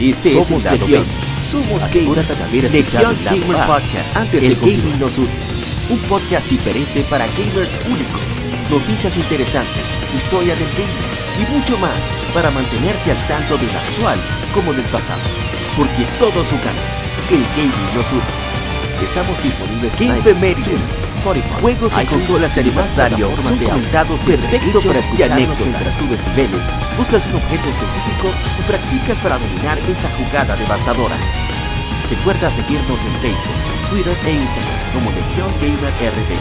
Este Somos es el Legion. Somos Asegúrate de haber escuchado Gamer Podcast antes el de gaming nos une. Un podcast diferente para gamers únicos. Noticias interesantes, historia del gaming y mucho más para mantenerte al tanto del actual como del pasado. Porque todo su cambia. El gaming nos une. Estamos disponibles en Juegos y consolas de aniversario son comentados perfectos para escuchar anécdotas tus niveles, buscas un objeto específico y practicas para dominar esa jugada devastadora. Recuerda seguirnos en Facebook, Twitter e Instagram como Legion Gamer RD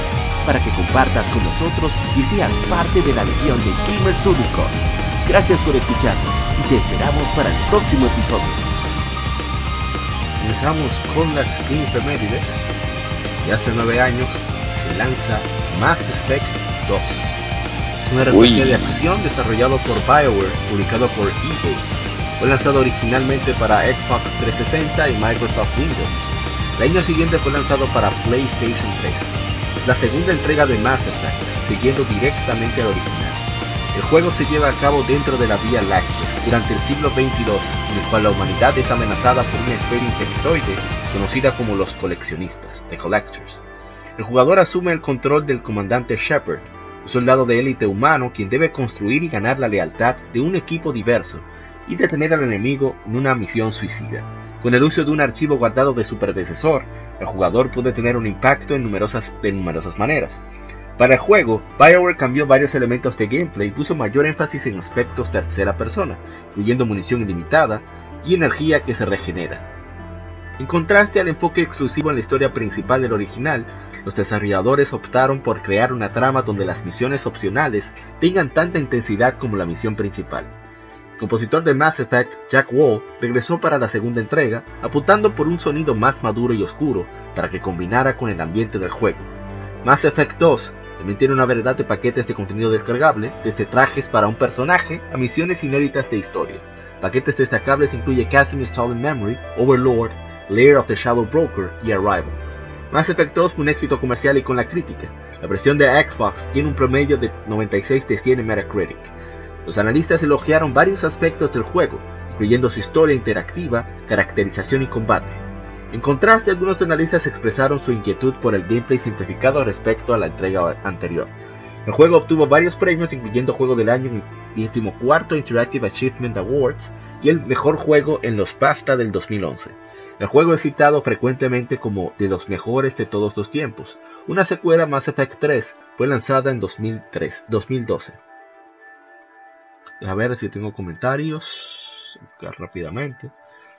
para que compartas con nosotros y seas parte de la legión de gamers únicos. Gracias por escucharnos y te esperamos para el próximo episodio. Comenzamos con las efemérides. Y hace nueve años lanza Mass Effect 2. Es un RPG de acción desarrollado por BioWare, publicado por EA. Fue lanzado originalmente para Xbox 360 y Microsoft Windows. El año siguiente fue lanzado para PlayStation 3. la segunda entrega de Mass Effect, siguiendo directamente al original. El juego se lleva a cabo dentro de la Vía Láctea, durante el siglo XXII, en el cual la humanidad es amenazada por una especie insectoide conocida como los coleccionistas, The Collectors. El jugador asume el control del comandante Shepard, un soldado de élite humano quien debe construir y ganar la lealtad de un equipo diverso y detener al enemigo en una misión suicida. Con el uso de un archivo guardado de su predecesor, el jugador puede tener un impacto en numerosas, de numerosas maneras. Para el juego, BioWare cambió varios elementos de gameplay y puso mayor énfasis en aspectos tercera persona, incluyendo munición ilimitada y energía que se regenera. En contraste al enfoque exclusivo en la historia principal del original, los desarrolladores optaron por crear una trama donde las misiones opcionales tengan tanta intensidad como la misión principal. El compositor de Mass Effect, Jack Wall, regresó para la segunda entrega, apuntando por un sonido más maduro y oscuro para que combinara con el ambiente del juego. Mass Effect 2 también tiene una variedad de paquetes de contenido descargable, desde trajes para un personaje a misiones inéditas de historia. Paquetes destacables incluye Casimir Stolen Memory, Overlord, Lair of the Shadow Broker y Arrival. Mass Effect 2 fue un éxito comercial y con la crítica. La versión de Xbox tiene un promedio de 96 de 100 en Metacritic. Los analistas elogiaron varios aspectos del juego, incluyendo su historia interactiva, caracterización y combate. En contraste, algunos analistas expresaron su inquietud por el gameplay simplificado respecto a la entrega anterior. El juego obtuvo varios premios, incluyendo Juego del Año en el 14 Interactive Achievement Awards y el mejor juego en los BAFTA del 2011. El juego es citado frecuentemente como de los mejores de todos los tiempos. Una secuela Mass Effect 3 fue lanzada en 2003, 2012. A ver si tengo comentarios. rápidamente.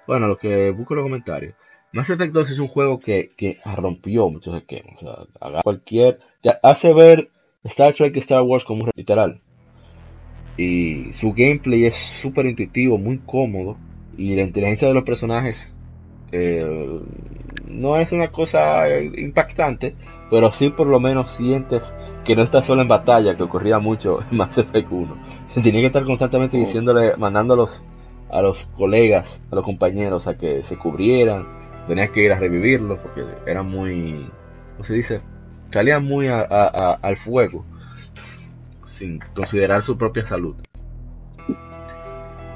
Bueno, lo que busco los comentarios. Mass Effect 2 es un juego que, que rompió muchos esquemas. O sea, cualquier. hace ver Star Trek y Star Wars como un literal. Y su gameplay es súper intuitivo, muy cómodo. Y la inteligencia de los personajes eh, no es una cosa impactante, pero sí por lo menos sientes que no estás solo en batalla, que ocurría mucho en Mass Effect 1. Tenía que estar constantemente oh. diciéndole, mandándolos a los colegas, a los compañeros a que se cubrieran, tenías que ir a revivirlos porque eran muy, ¿cómo se dice? Salían muy al fuego sin considerar su propia salud.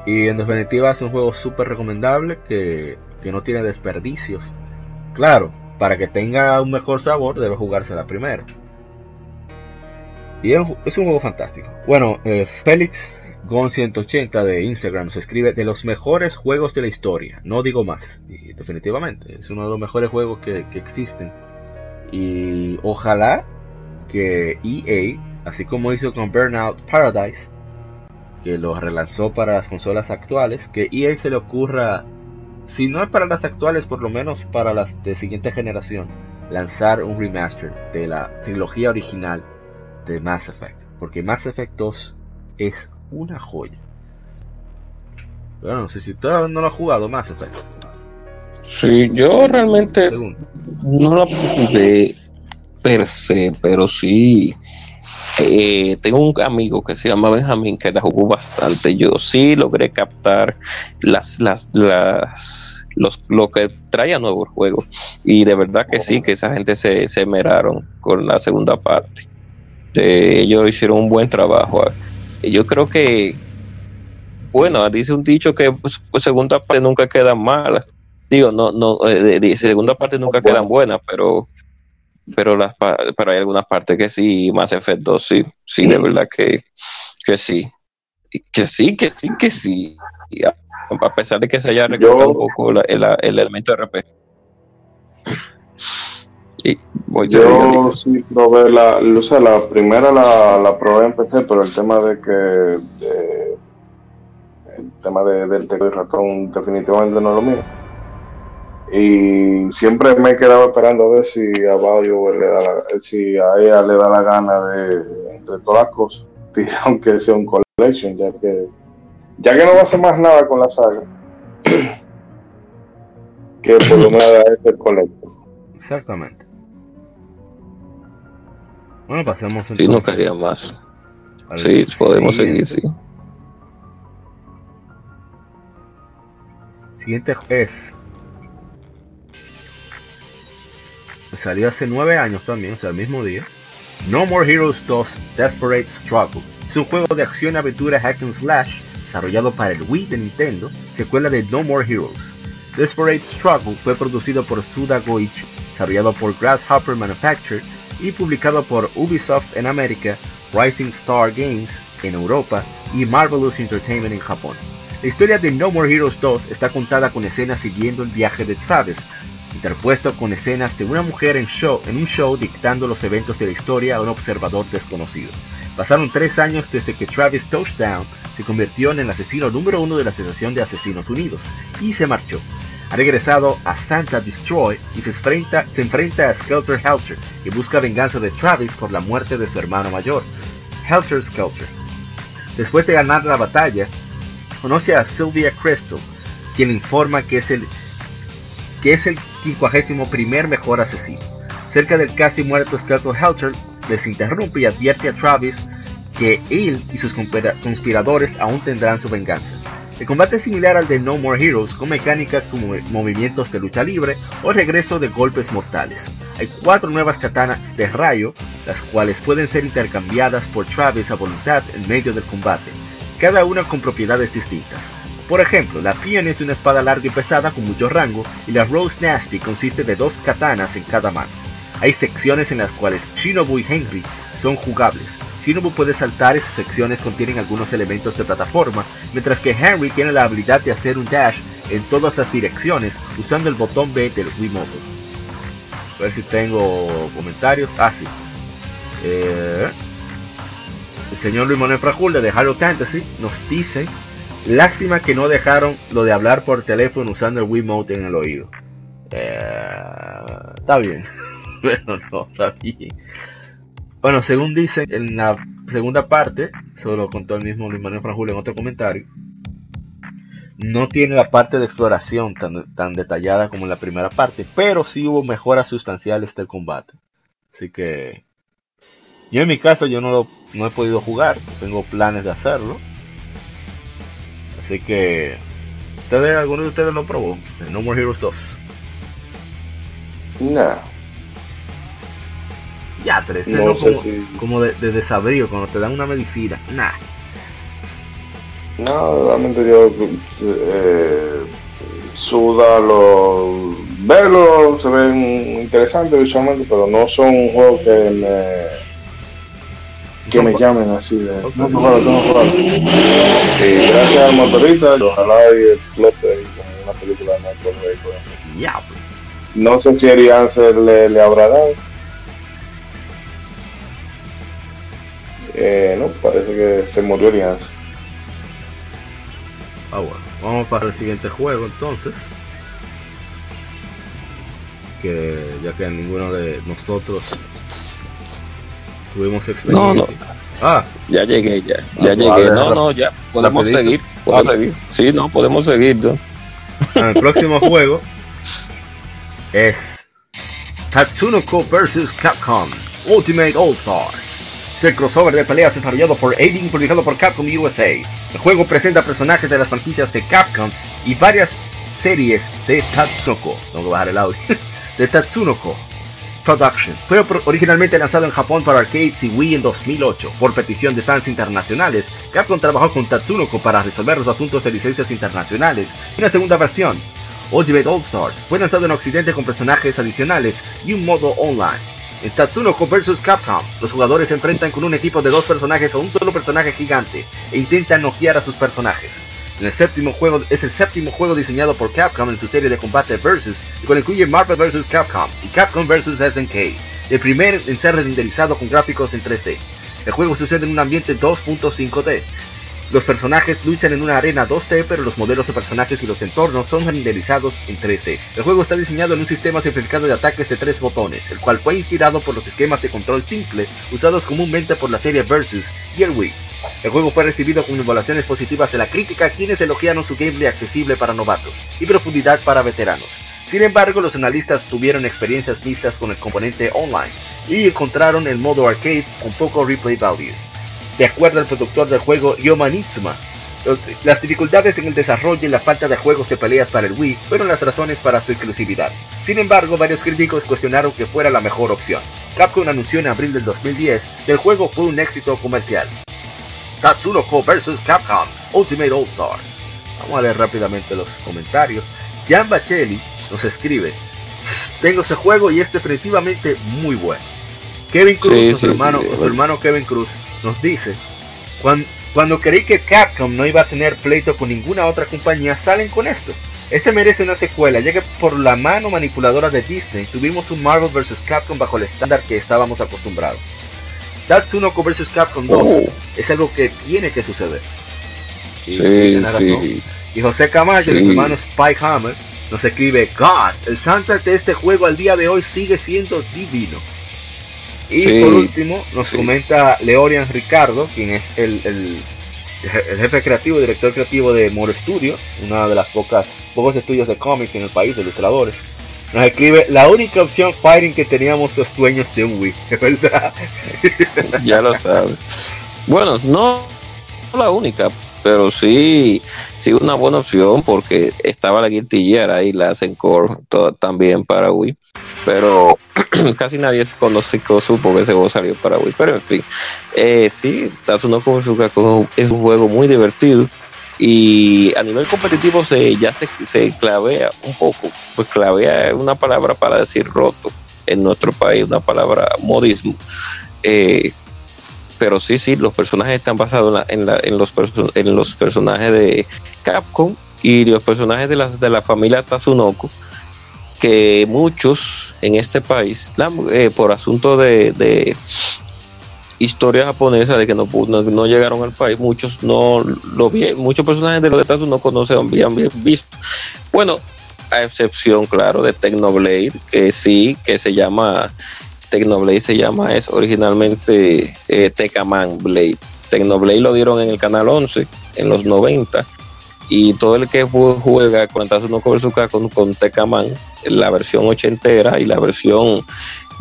Y en definitiva es un juego súper recomendable que que no tiene desperdicios. Claro, para que tenga un mejor sabor debe jugarse la primera. Y es un juego fantástico. Bueno, eh, Félix Gon 180 de Instagram nos escribe de los mejores juegos de la historia. No digo más. Definitivamente es uno de los mejores juegos que, que existen. Y ojalá que EA, así como hizo con Burnout Paradise, que lo relanzó para las consolas actuales, que EA se le ocurra si no es para las actuales, por lo menos para las de siguiente generación, lanzar un remaster de la trilogía original de Mass Effect. Porque Mass Effect 2 es una joya. Bueno, no sé si usted no lo ha jugado Mass Effect. Sí, yo realmente no lo jugué per se, pero sí eh, tengo un amigo que se llama Benjamín que la jugó bastante. Yo sí logré captar las, las, las, los, lo que traía nuevo el juego. Y de verdad que sí, que esa gente se, se meraron con la segunda parte. ellos hicieron un buen trabajo. Yo creo que bueno, dice un dicho que pues, pues, segunda parte nunca quedan malas. Digo, no, no, eh, segunda parte nunca quedan buenas, pero pero las pero hay algunas partes que sí, más efecto sí, sí, de verdad que, que sí. Que sí, que sí, que sí. A pesar de que se haya recortado un poco el, el, elemento de RP. Y yo sí probé la, o sea, la primera la, la probé en PC, pero el tema de que el tema de, del teclado y ratón definitivamente no es lo mío. Y siempre me he quedado esperando a ver si a Bayo le da la, si a ella le da la gana de, entre todas las cosas, aunque sea un collection, ya que ya que no va a hacer más nada con la saga, que por lo menos este collector. Exactamente. Bueno, pasemos entonces. Sí, no quería más. Sí, podemos seguir, sí. Siguiente es. Salió hace 9 años también, o sea, el mismo día. No More Heroes 2 Desperate Struggle. Es un juego de acción aventura hack and slash desarrollado para el Wii de Nintendo, secuela de No More Heroes. Desperate Struggle fue producido por Suda Goichi, desarrollado por Grasshopper Manufacture y publicado por Ubisoft en América, Rising Star Games en Europa y Marvelous Entertainment en Japón. La historia de No More Heroes 2 está contada con escenas siguiendo el viaje de Travis, interpuesto con escenas de una mujer en, show, en un show dictando los eventos de la historia a un observador desconocido. Pasaron tres años desde que Travis Touchdown se convirtió en el asesino número uno de la Asociación de Asesinos Unidos y se marchó. Ha regresado a Santa Destroy y se enfrenta, se enfrenta a Skelter Helter, que busca venganza de Travis por la muerte de su hermano mayor, Helter Skelter. Después de ganar la batalla, conoce a Sylvia Crystal, quien informa que es el que es el 51 primer mejor asesino. Cerca del casi muerto Skeletor Helter, les interrumpe y advierte a Travis que él y sus conspiradores aún tendrán su venganza. El combate es similar al de No More Heroes, con mecánicas como movimientos de lucha libre o regreso de golpes mortales. Hay cuatro nuevas katanas de rayo, las cuales pueden ser intercambiadas por Travis a voluntad en medio del combate, cada una con propiedades distintas. Por ejemplo, la Pion es una espada larga y pesada con mucho rango, y la Rose Nasty consiste de dos katanas en cada mano. Hay secciones en las cuales Shinobu y Henry son jugables. Shinobu puede saltar y sus secciones contienen algunos elementos de plataforma, mientras que Henry tiene la habilidad de hacer un dash en todas las direcciones usando el botón B del Wiimote. A ver si tengo comentarios. Ah, sí. Eh, el señor Luis Manuel Frajul de Halo Fantasy nos dice Lástima que no dejaron lo de hablar por teléfono usando el Wiimote en el oído. Eh, está bien. Bueno, no, está bien. Bueno, según dicen en la segunda parte, solo contó el mismo Luis Manuel Franjul en otro comentario, no tiene la parte de exploración tan, detallada como en la primera parte, pero sí hubo mejoras sustanciales del combate. Así que yo en mi caso yo no, lo, no he podido jugar, tengo planes de hacerlo Así que, ¿ustedes, ¿alguno de ustedes lo probó? No More Heroes 2. No. Ya, tres, no como, como de, de, desabrío, cuando te dan una medicina. Nah. No, realmente yo eh, suda los verlos se ven interesantes visualmente, pero no son un juego que me que me llamen así de no, no, no, no, Y gracias al motorista, ojalá y explote ahí con una película de Bay, por ejemplo. No sé si Arián se le, le habrá dado. Eh, no, parece que se murió Alianza. Ah, bueno. Vamos para el siguiente juego entonces. Que ya que ninguno de nosotros Tuvimos experiencia. No, no. Ah. Ya llegué, ya. Ya llegué. No, no, ya. Podemos seguir. Podemos ah. seguir. Sí, no, podemos seguir. ¿no? Ah, el próximo juego es Tatsunoko vs. Capcom Ultimate All Stars. Es el crossover de peleas desarrollado por Aiding y publicado por Capcom USA. El juego presenta personajes de las franquicias de Capcom y varias series de Tatsunoko. Tengo que bajar el audio. de Tatsunoko Production. Fue originalmente lanzado en Japón para arcades y Wii en 2008. Por petición de fans internacionales, Capcom trabajó con Tatsunoko para resolver los asuntos de licencias internacionales. Una segunda versión, Ultimate All Stars, fue lanzado en Occidente con personajes adicionales y un modo online. En Tatsunoko vs Capcom, los jugadores se enfrentan con un equipo de dos personajes o un solo personaje gigante e intentan noquear a sus personajes. En el séptimo juego es el séptimo juego diseñado por Capcom en su serie de combate Versus, y cual incluye Marvel vs Capcom y Capcom vs SNK, el primer en ser renderizado con gráficos en 3D. El juego sucede en un ambiente 2.5D, los personajes luchan en una arena 2D, pero los modelos de personajes y los entornos son renderizados en 3D. El juego está diseñado en un sistema simplificado de ataques de tres botones, el cual fue inspirado por los esquemas de control simple usados comúnmente por la serie Versus y el Wii. El juego fue recibido con evaluaciones positivas de la crítica, quienes elogiaron su gameplay accesible para novatos y profundidad para veteranos. Sin embargo, los analistas tuvieron experiencias mixtas con el componente online y encontraron el modo arcade con poco replay value. De acuerdo al productor del juego Yoma Nitsuma, las dificultades en el desarrollo y la falta de juegos de peleas para el Wii fueron las razones para su exclusividad. Sin embargo, varios críticos cuestionaron que fuera la mejor opción. Capcom anunció en abril del 2010 que el juego fue un éxito comercial. Tatsunoko vs Capcom Ultimate All Star. Vamos a leer rápidamente los comentarios. Jan Bachelli nos escribe: Tengo ese juego y es definitivamente muy bueno. Kevin Cruz, hermano, su hermano Kevin Cruz, nos dice, cuando, cuando creí que Capcom no iba a tener pleito con ninguna otra compañía, salen con esto. Este merece una secuela, ya que por la mano manipuladora de Disney tuvimos un Marvel vs. Capcom bajo el estándar que estábamos acostumbrados. Tatsunoko vs. Capcom 2 es algo que tiene que suceder. Y, sí, y José Camacho, el hermano Spike Hammer, nos escribe, God, el soundtrack de este juego al día de hoy sigue siendo divino. Y por último, nos comenta Leorian Ricardo, quien es el, el, jefe creativo, director creativo de More Studio, una de las pocas pocos estudios de cómics en el país, de ilustradores. Nos escribe la única opción fighting que teníamos los dueños de un Wii, verdad. ya lo sabes. Bueno, no la única, pero sí, sí una buena opción porque estaba la Guilty ahí, la hacen core también para Wii pero casi nadie se conoce supo que ese juego salió para Wii. Pero en fin, eh, sí, Tatsunoko Sukaku es un juego muy divertido y a nivel competitivo se ya se, se clavea un poco, pues clavea una palabra para decir roto en nuestro país, una palabra modismo. Eh, pero sí, sí, los personajes están basados en, la, en, los, en los personajes de Capcom y los personajes de, las, de la familia Tatsunoko que muchos en este país, eh, por asunto de, historia japonesa, de que no, no, llegaron al país, muchos no lo vi, muchos personajes de los Estados no conocen, habían visto. Bueno, a excepción, claro, de Technoblade, que sí, que se llama, Technoblade se llama, es originalmente eh, Tekaman Blade. Technoblade lo dieron en el canal 11 en los 90 y todo el que juega con Tatsunoko con, con, con Tekaman, la versión ochentera y la versión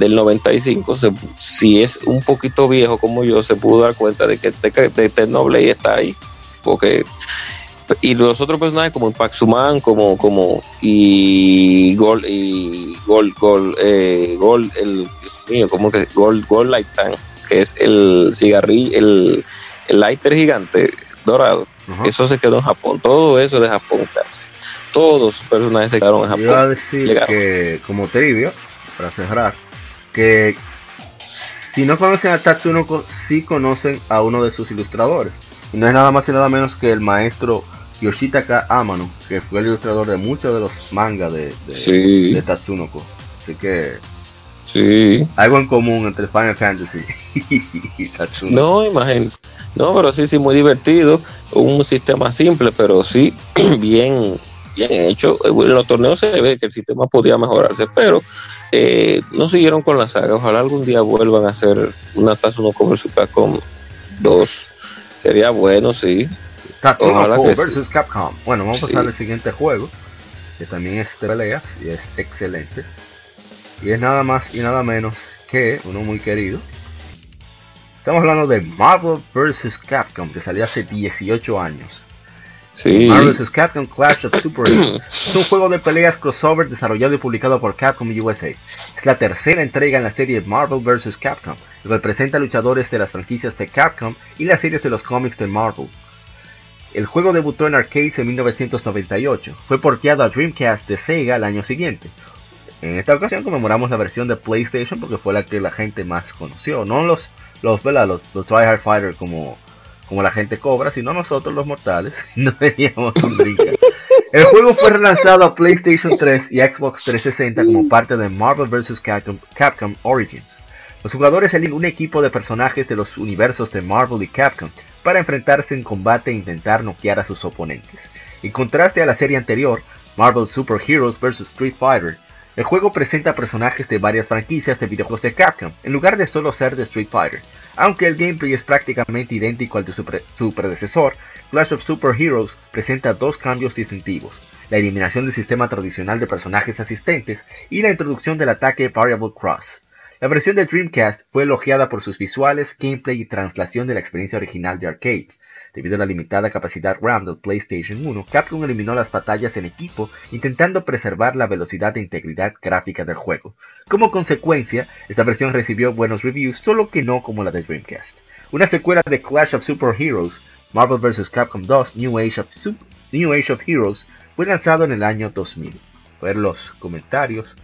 del 95, si es un poquito viejo como yo, se pudo dar cuenta de que Technoblade está ahí. Porque y los otros personajes como Paxuman, como como y Gol y Gol Gol eh, Gol el mío, como que Gol Gol Light que es el cigarrillo, el, el lighter gigante dorado eso se quedó en Japón. Todo eso de Japón casi. Todos los personajes se quedaron en Japón. Iba a decir que, como trivia, para cerrar, que si no conocen a Tatsunoko, sí conocen a uno de sus ilustradores. Y no es nada más y nada menos que el maestro Yoshitaka Amano, que fue el ilustrador de muchos de los mangas de, de Tatsunoko. Así que Sí. Algo en común entre Final Fantasy y Tatsunoko. No, imagínate. No, pero sí, sí, muy divertido. Un sistema simple, pero sí, bien, bien hecho. En los torneos se ve que el sistema podía mejorarse, pero eh, no siguieron con la saga. Ojalá algún día vuelvan a hacer una Tatsunoko vs Capcom 2. Sería bueno, sí. Tatsunoko vs Capcom. Bueno, vamos a pasar al siguiente juego, que también es de peleas y es excelente. Y es nada más y nada menos que uno muy querido. Estamos hablando de Marvel vs. Capcom, que salió hace 18 años. Marvel vs. Capcom Clash of Super Heroes. es un juego de peleas crossover desarrollado y publicado por Capcom USA. Es la tercera entrega en la serie Marvel vs. Capcom, y representa luchadores de las franquicias de Capcom y las series de los cómics de Marvel. El juego debutó en arcades en 1998, fue porteado a Dreamcast de Sega el año siguiente. En esta ocasión conmemoramos la versión de PlayStation porque fue la que la gente más conoció, no los los, los, los Try Fighter como, como la gente cobra, sino nosotros los mortales no teníamos un. El juego fue relanzado a PlayStation 3 y Xbox 360 como parte de Marvel vs. Capcom, Capcom Origins. Los jugadores eligen un equipo de personajes de los universos de Marvel y Capcom para enfrentarse en combate e intentar noquear a sus oponentes. En contraste a la serie anterior, Marvel Super Heroes vs. Street Fighter, el juego presenta personajes de varias franquicias de videojuegos de Capcom, en lugar de solo ser de Street Fighter. Aunque el gameplay es prácticamente idéntico al de su, predecesor, Clash of Super Heroes presenta dos cambios distintivos, la eliminación del sistema tradicional de personajes asistentes y la introducción del ataque Variable Cross. La versión de Dreamcast fue elogiada por sus visuales, gameplay y translación de la experiencia original de arcade. Debido a la limitada capacidad RAM del PlayStation 1, Capcom eliminó las batallas en equipo intentando preservar la velocidad e integridad gráfica del juego. Como consecuencia, esta versión recibió buenos reviews, solo que no como la de Dreamcast. Una secuela de Clash of Super Heroes, Marvel vs. Capcom 2 New Age of, New Age of Heroes, fue lanzado en el año 2000. Ver los comentarios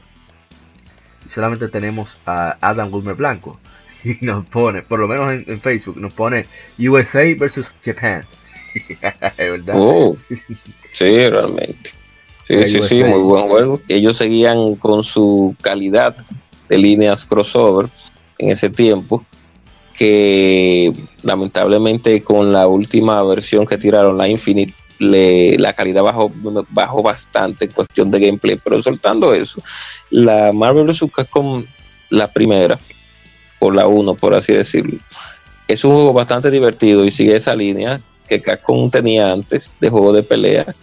solamente tenemos a Adam Wilmer Blanco. Y nos pone, por lo menos en, Facebook, nos pone USA versus Japan. ¿verdad? Oh, sí, realmente. Sí, sí, sí, muy buen juego. Ellos seguían con su calidad de líneas crossover en ese tiempo, que lamentablemente con la última versión que tiraron, la Infinite, la calidad bajó, bajó bastante en cuestión de gameplay. Pero soltando eso, la Marvel vs. Capcom, la primera, por la 1, por así decirlo, es un juego bastante divertido y sigue esa línea que Capcom tenía antes de juego de pelea,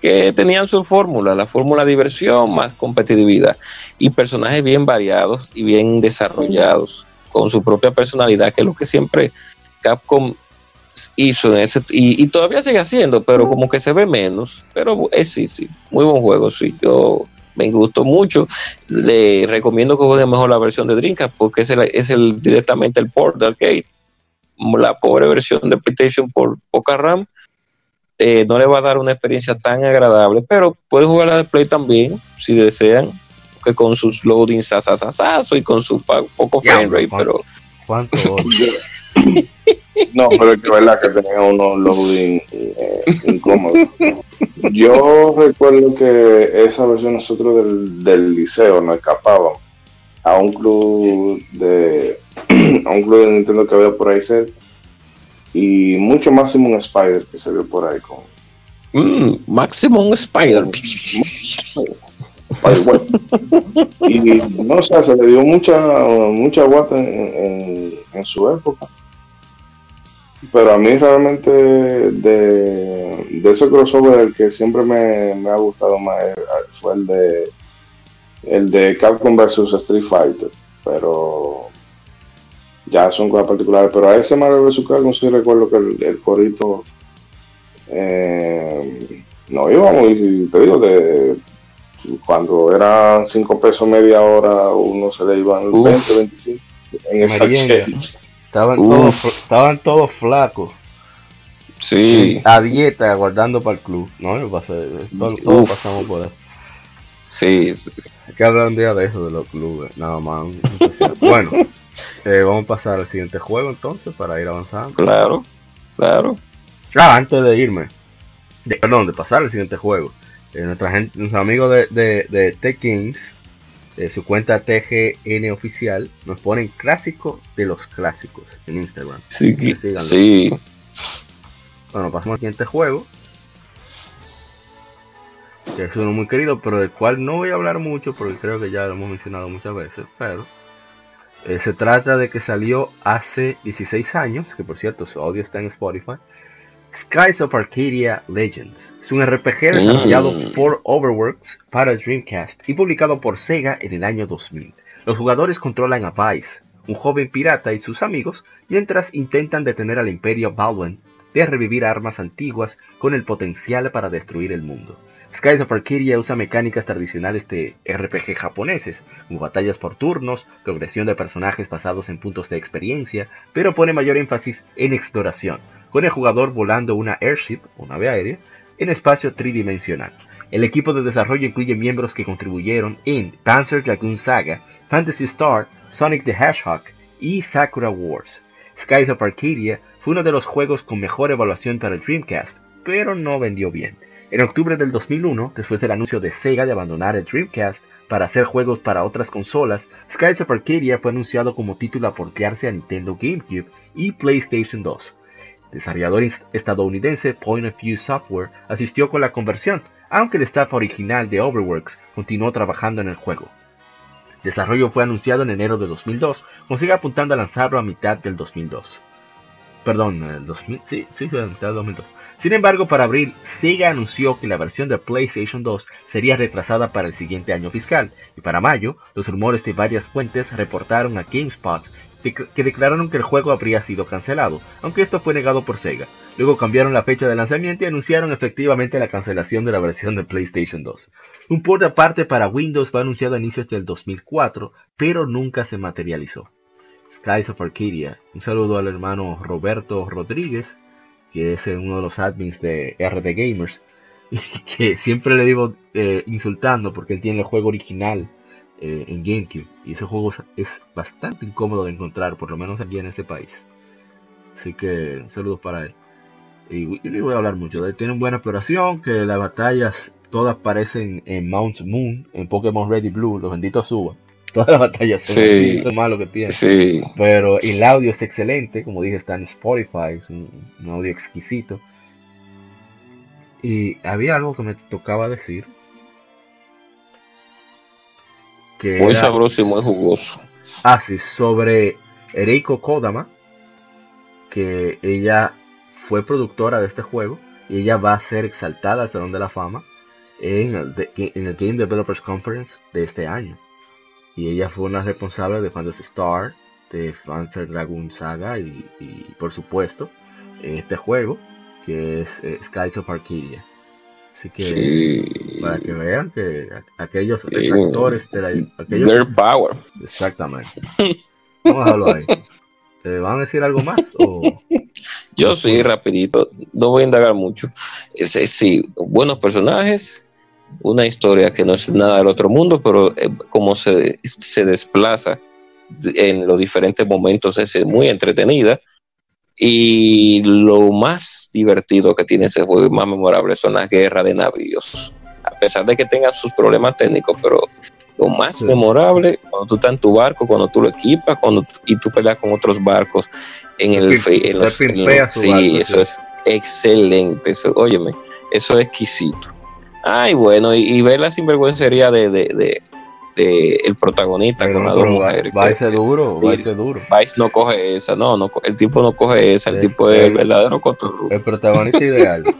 que tenían su fórmula, la fórmula diversión más competitividad y personajes bien variados y bien desarrollados con su propia personalidad, que es lo que siempre Capcom hizo en ese y, todavía sigue haciendo, pero como que se ve menos, pero es sí, sí, muy buen juego, sí, yo me gustó mucho. Le recomiendo que juegue mejor la versión de Dreamcast porque es, el, es el, directamente el port de arcade. La pobre versión de PlayStation por poca RAM eh, no le va a dar una experiencia tan agradable, pero puede jugar la de Play también si desean, que con sus loadings asasasazo y con su poco frame rate, pero. ¿Cuánto? No, pero es que verdad que tenía unos loading eh, incómodos. Yo recuerdo que esa versión nosotros del, del liceo nos escapábamos a un club de a un club de Nintendo que había por ahí cerca y mucho Maximum Spider que se vio por ahí con mm, Maximum Spider. Y no sé se le dio mucha mucha guata en, en su época pero a mí realmente de, de ese crossover el que siempre me, ha gustado más fue el de el de Capcom vs Street Fighter. Pero ya son cosas particulares. Pero a ese Mario vs Capcom sí recuerdo que el, corito eh, no íbamos y te digo de cuando eran 5 pesos media hora uno se le iban 20, 25 en esa Estaban todos, estaban todos flacos. Sí. A dieta, aguardando para el club. No, me pasa, todos, pasamos por ahí. Sí, Hay que hablar un día de eso, de los clubes. Nada más. bueno, eh, vamos a pasar al siguiente juego entonces para ir avanzando. Claro, claro. Ah, antes de irme. perdón, de pasar al siguiente juego. Eh, nuestra gente, nuestros amigos de, de, de Tech Games de su cuenta TGN oficial, nos ponen clásico de los clásicos en Instagram. Sí, sí. Bueno, pasamos al siguiente juego. Que es uno muy querido, pero del cual no voy a hablar mucho porque creo que ya lo hemos mencionado muchas veces. Pero eh, se trata de que salió hace 16 años, que por cierto su audio está en Spotify. Skies of Arcadia Legends es un RPG desarrollado mm. por Overworks para Dreamcast y publicado por Sega en el año 2000. Los jugadores controlan a Vice, un joven pirata y sus amigos, mientras intentan detener al Imperio Baldwin de revivir armas antiguas con el potencial para destruir el mundo. Skies of Arcadia usa mecánicas tradicionales de RPG japoneses, como batallas por turnos, progresión de personajes basados en puntos de experiencia, pero pone mayor énfasis en exploración, con el jugador volando una airship, o nave aérea, en espacio tridimensional. El equipo de desarrollo incluye miembros que contribuyeron en Panzer Dragoon Saga, Fantasy Star, Sonic the Hedgehog y Sakura Wars. Skies of Arcadia fue uno de los juegos con mejor evaluación para el Dreamcast, pero no vendió bien. En octubre del 2001, después del anuncio de Sega de abandonar el Dreamcast para hacer juegos para otras consolas, Skies of Arcadia fue anunciado como título a portearse a Nintendo GameCube y PlayStation 2. Desarrollador estadounidense Point of View Software asistió con la conversión, aunque el staff original de Overworks continuó trabajando en el juego. Desarrollo fue anunciado en enero de 2002, con Sega apuntando a lanzarlo a mitad del 2002. Perdón, el 2000, sí, sí, a mitad del 2002. Sin embargo, para abril, Sega anunció que la versión de PlayStation 2 sería retrasada para el siguiente año fiscal, y para mayo, los rumores de varias fuentes reportaron a GameSpot que declararon que el juego habría sido cancelado, aunque esto fue negado por Sega. Luego cambiaron la fecha de lanzamiento y anunciaron efectivamente la cancelación de la versión de PlayStation 2. Un port aparte para Windows fue anunciado a inicios del 2004, pero nunca se materializó. Skies of Arcadia. Un saludo al hermano Roberto Rodríguez, que es uno de los admins de RD Gamers, y que siempre le digo eh, insultando porque él tiene el juego original eh, en GameCube. Y ese juego es bastante incómodo de encontrar, por lo menos aquí en este país. Así que saludos para él. Y, y no voy a hablar mucho. De, tienen buena exploración, que las batallas todas parecen en Mount Moon, en Pokémon Ready Blue, los benditos suban. Todas las batallas son sí, malo que tiene. Sí. Pero el audio es excelente, como dije, está en Spotify, es un, un audio exquisito. Y había algo que me tocaba decir, muy sabroso y muy jugoso. Ah, sí, sobre Ereiko Kodama, que ella fue productora de este juego y ella va a ser exaltada al Salón de la Fama en el, en el Game Developers Conference de este año. Y ella fue una responsable de Fantasy Star, de Panzer Dragoon Saga y, y, por supuesto este juego que es eh, Skies of Arcadia. Así que para que vean que aquellos actores de la aquellos, Girl Power. Exactamente. Vamos a dejarlo ahí. ¿Te van a decir algo más? O... Yo sí, rapidito. No voy a indagar mucho. Es, es, sí, buenos personajes, una historia que no es nada del otro mundo, pero eh, como se, se desplaza en los diferentes momentos es muy entretenida y lo más divertido que tiene ese juego y más memorable son las guerras de navíos. A pesar de que tengan sus problemas técnicos, pero lo más sí. memorable cuando tú estás en tu barco, cuando tú lo equipas cuando y tú peleas con otros barcos en el, en los, en los sí, barco, eso sí. es excelente. Eso, óyeme, eso es exquisito. Ay, bueno, y, y ver la sinvergüencería de, de, de, de el protagonista pero con las dos mujeres. Va a ser duro, ser duro. Vice no coge esa, no, no, el tipo no coge esa, el Es tipo es el verdadero cotorro. El protagonista ideal.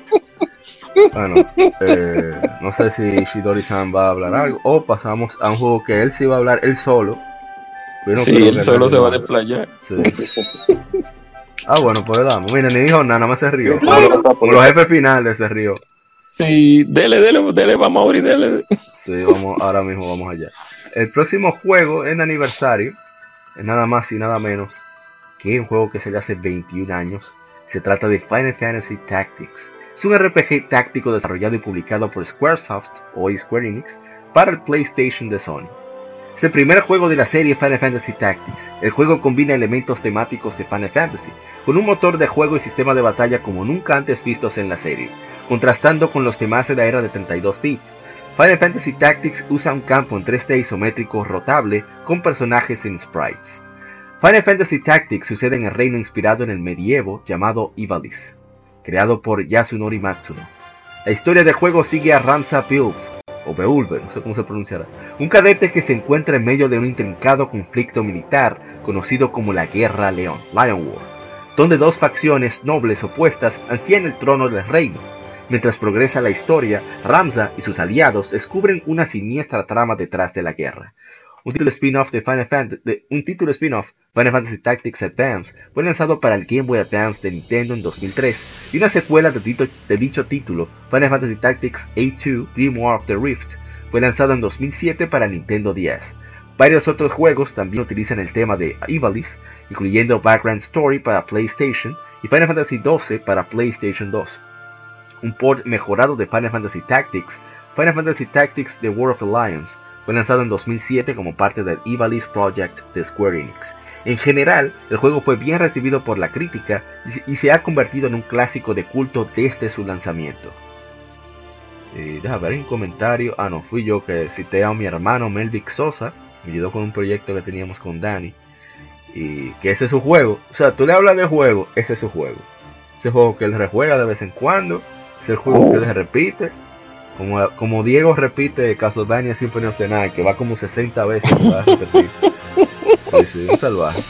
Bueno, eh, no sé si Shidori-san va a hablar algo o pasamos a un juego que él sí va a hablar él solo. Pero no Sí, él solo se va a desplayar. Sí. Ah, bueno, pues damos. Mira, ni dijo nada, nada más se rió. Como los jefes finales se rió. Sí, dele, dele, dele, vamos a abrir, dele. Sí, vamos, ahora mismo vamos allá. El próximo juego en aniversario es nada más y nada menos que un juego que salió hace 21 años. Se trata de Final Fantasy Tactics. Es un RPG táctico desarrollado y publicado por Squaresoft o Square Enix para el PlayStation de Sony. Es el primer juego de la serie Final Fantasy Tactics. El juego combina elementos temáticos de Final Fantasy con un motor de juego y sistema de batalla como nunca antes vistos en la serie, contrastando con los temas de la era de 32 bits. Final Fantasy Tactics usa un campo en 3D isométrico rotable con personajes en sprites. Final Fantasy Tactics sucede en el reino inspirado en el medievo llamado Ivalice, creado por Yasunori Matsuno. La historia del juego sigue a Ramsa Beulf, o Beulve, no sé cómo se pronunciará, un cadete que se encuentra en medio de un intrincado conflicto militar conocido como la Guerra León, Lion War, donde dos facciones nobles opuestas ansían el trono del reino. Mientras progresa la historia, Ramsa y sus aliados descubren una siniestra trama detrás de la guerra. Un título spin-off de Final Fantasy, un título spin-off, Final Fantasy Tactics Advance, fue lanzado para el Game Boy Advance de Nintendo en 2003 y una secuela de, dicho título, Final Fantasy Tactics A2 Dream War of the Rift, fue lanzado en 2007 para Nintendo DS. Varios otros juegos también utilizan el tema de Ivalice, incluyendo Background Story para PlayStation y Final Fantasy XII para PlayStation 2. Un port mejorado de Final Fantasy Tactics, Final Fantasy Tactics The War of the Lions, fue lanzado en 2007 como parte del Ivalice Project de Square Enix. En general, el juego fue bien recibido por la crítica y se ha convertido en un clásico de culto desde su lanzamiento. Eh, deja ver un comentario. Ah, no, fui yo que cité a mi hermano Melvic Sosa. Me ayudó con un proyecto que teníamos con Dani. Y que ese es su juego. O sea, tú le hablas de juego, ese es su juego. Ese juego que él rejuega de vez en cuando. Es el juego que él repite. Como, como Diego repite Castlevania Symphony of the Night, que va como 60 veces a repetir. Sí, sí, un salvaje.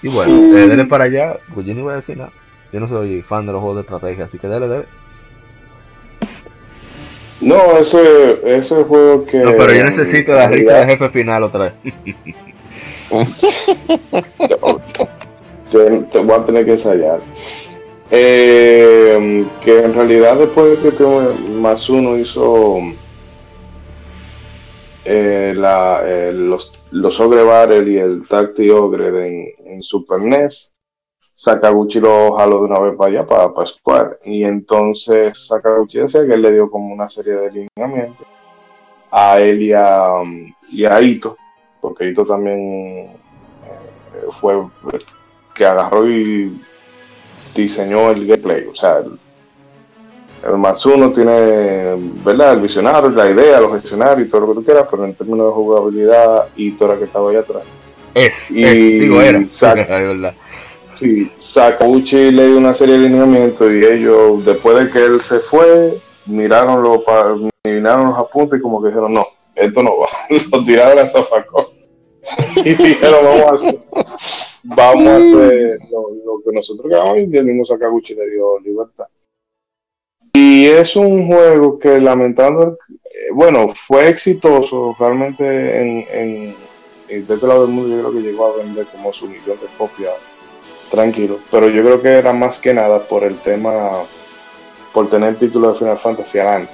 Y bueno, eh, dele para allá, pues yo no voy a decir nada. Yo no soy fan de los juegos de estrategia, así que dale, dale. No, ese, ese juego que. No, pero yo necesito la risa del jefe final otra vez. te, voy a tener que ensayar. Eh, que en realidad después de que más uno hizo eh, eh, los, los Ogre Barrel y el Tacti Ogre en, Super NES, Sakaguchi lo jaló de una vez para allá, para, para. Y entonces Sakaguchi decía que él le dio como una serie de lineamientos a él y a, Ito, porque Ito también eh, fue que agarró y diseñó el gameplay. O sea, el, el Matsuno tiene, ¿verdad? El visionario, la idea, los escenarios y todo lo que tú quieras, pero en términos de jugabilidad, Ito era que estaba allá atrás. Es, y, digo, era. verdad Sí, Sakaguchi le dio una serie de lineamientos y ellos, después de que él se fue, miraron, lo, miraron los apuntes y como que dijeron, no, esto no va. Lo tiraron a zafacón. y dijeron, vamos a hacer, vamos a hacer lo, que nosotros queramos y el mismo Sakaguchi le dio libertad. Y es un juego que lamentando, eh, bueno, fue exitoso realmente en, en, en, de este lado del mundo, yo creo que llegó a vender como su millón de copias tranquilo. Pero yo creo que era más que nada por el tema, por tener el título de Final Fantasy adelante.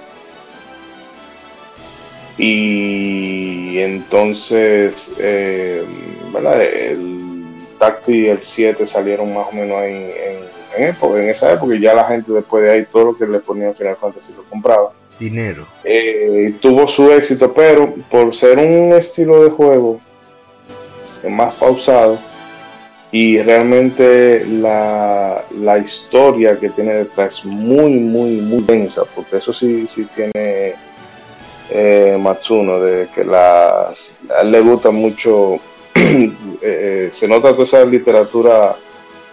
Y entonces, eh, ¿verdad? El Tacti y el 7 salieron más o menos en, en, época, en esa época, y ya la gente después de ahí todo lo que le ponía en Final Fantasy lo compraba. Dinero. Eh, tuvo su éxito, pero por ser un estilo de juego más pausado, y realmente la, historia que tiene detrás es muy, muy, muy densa, porque eso sí, sí tiene eh, Matsuno, de que las, a él le gusta mucho, eh, eh, se nota toda esa literatura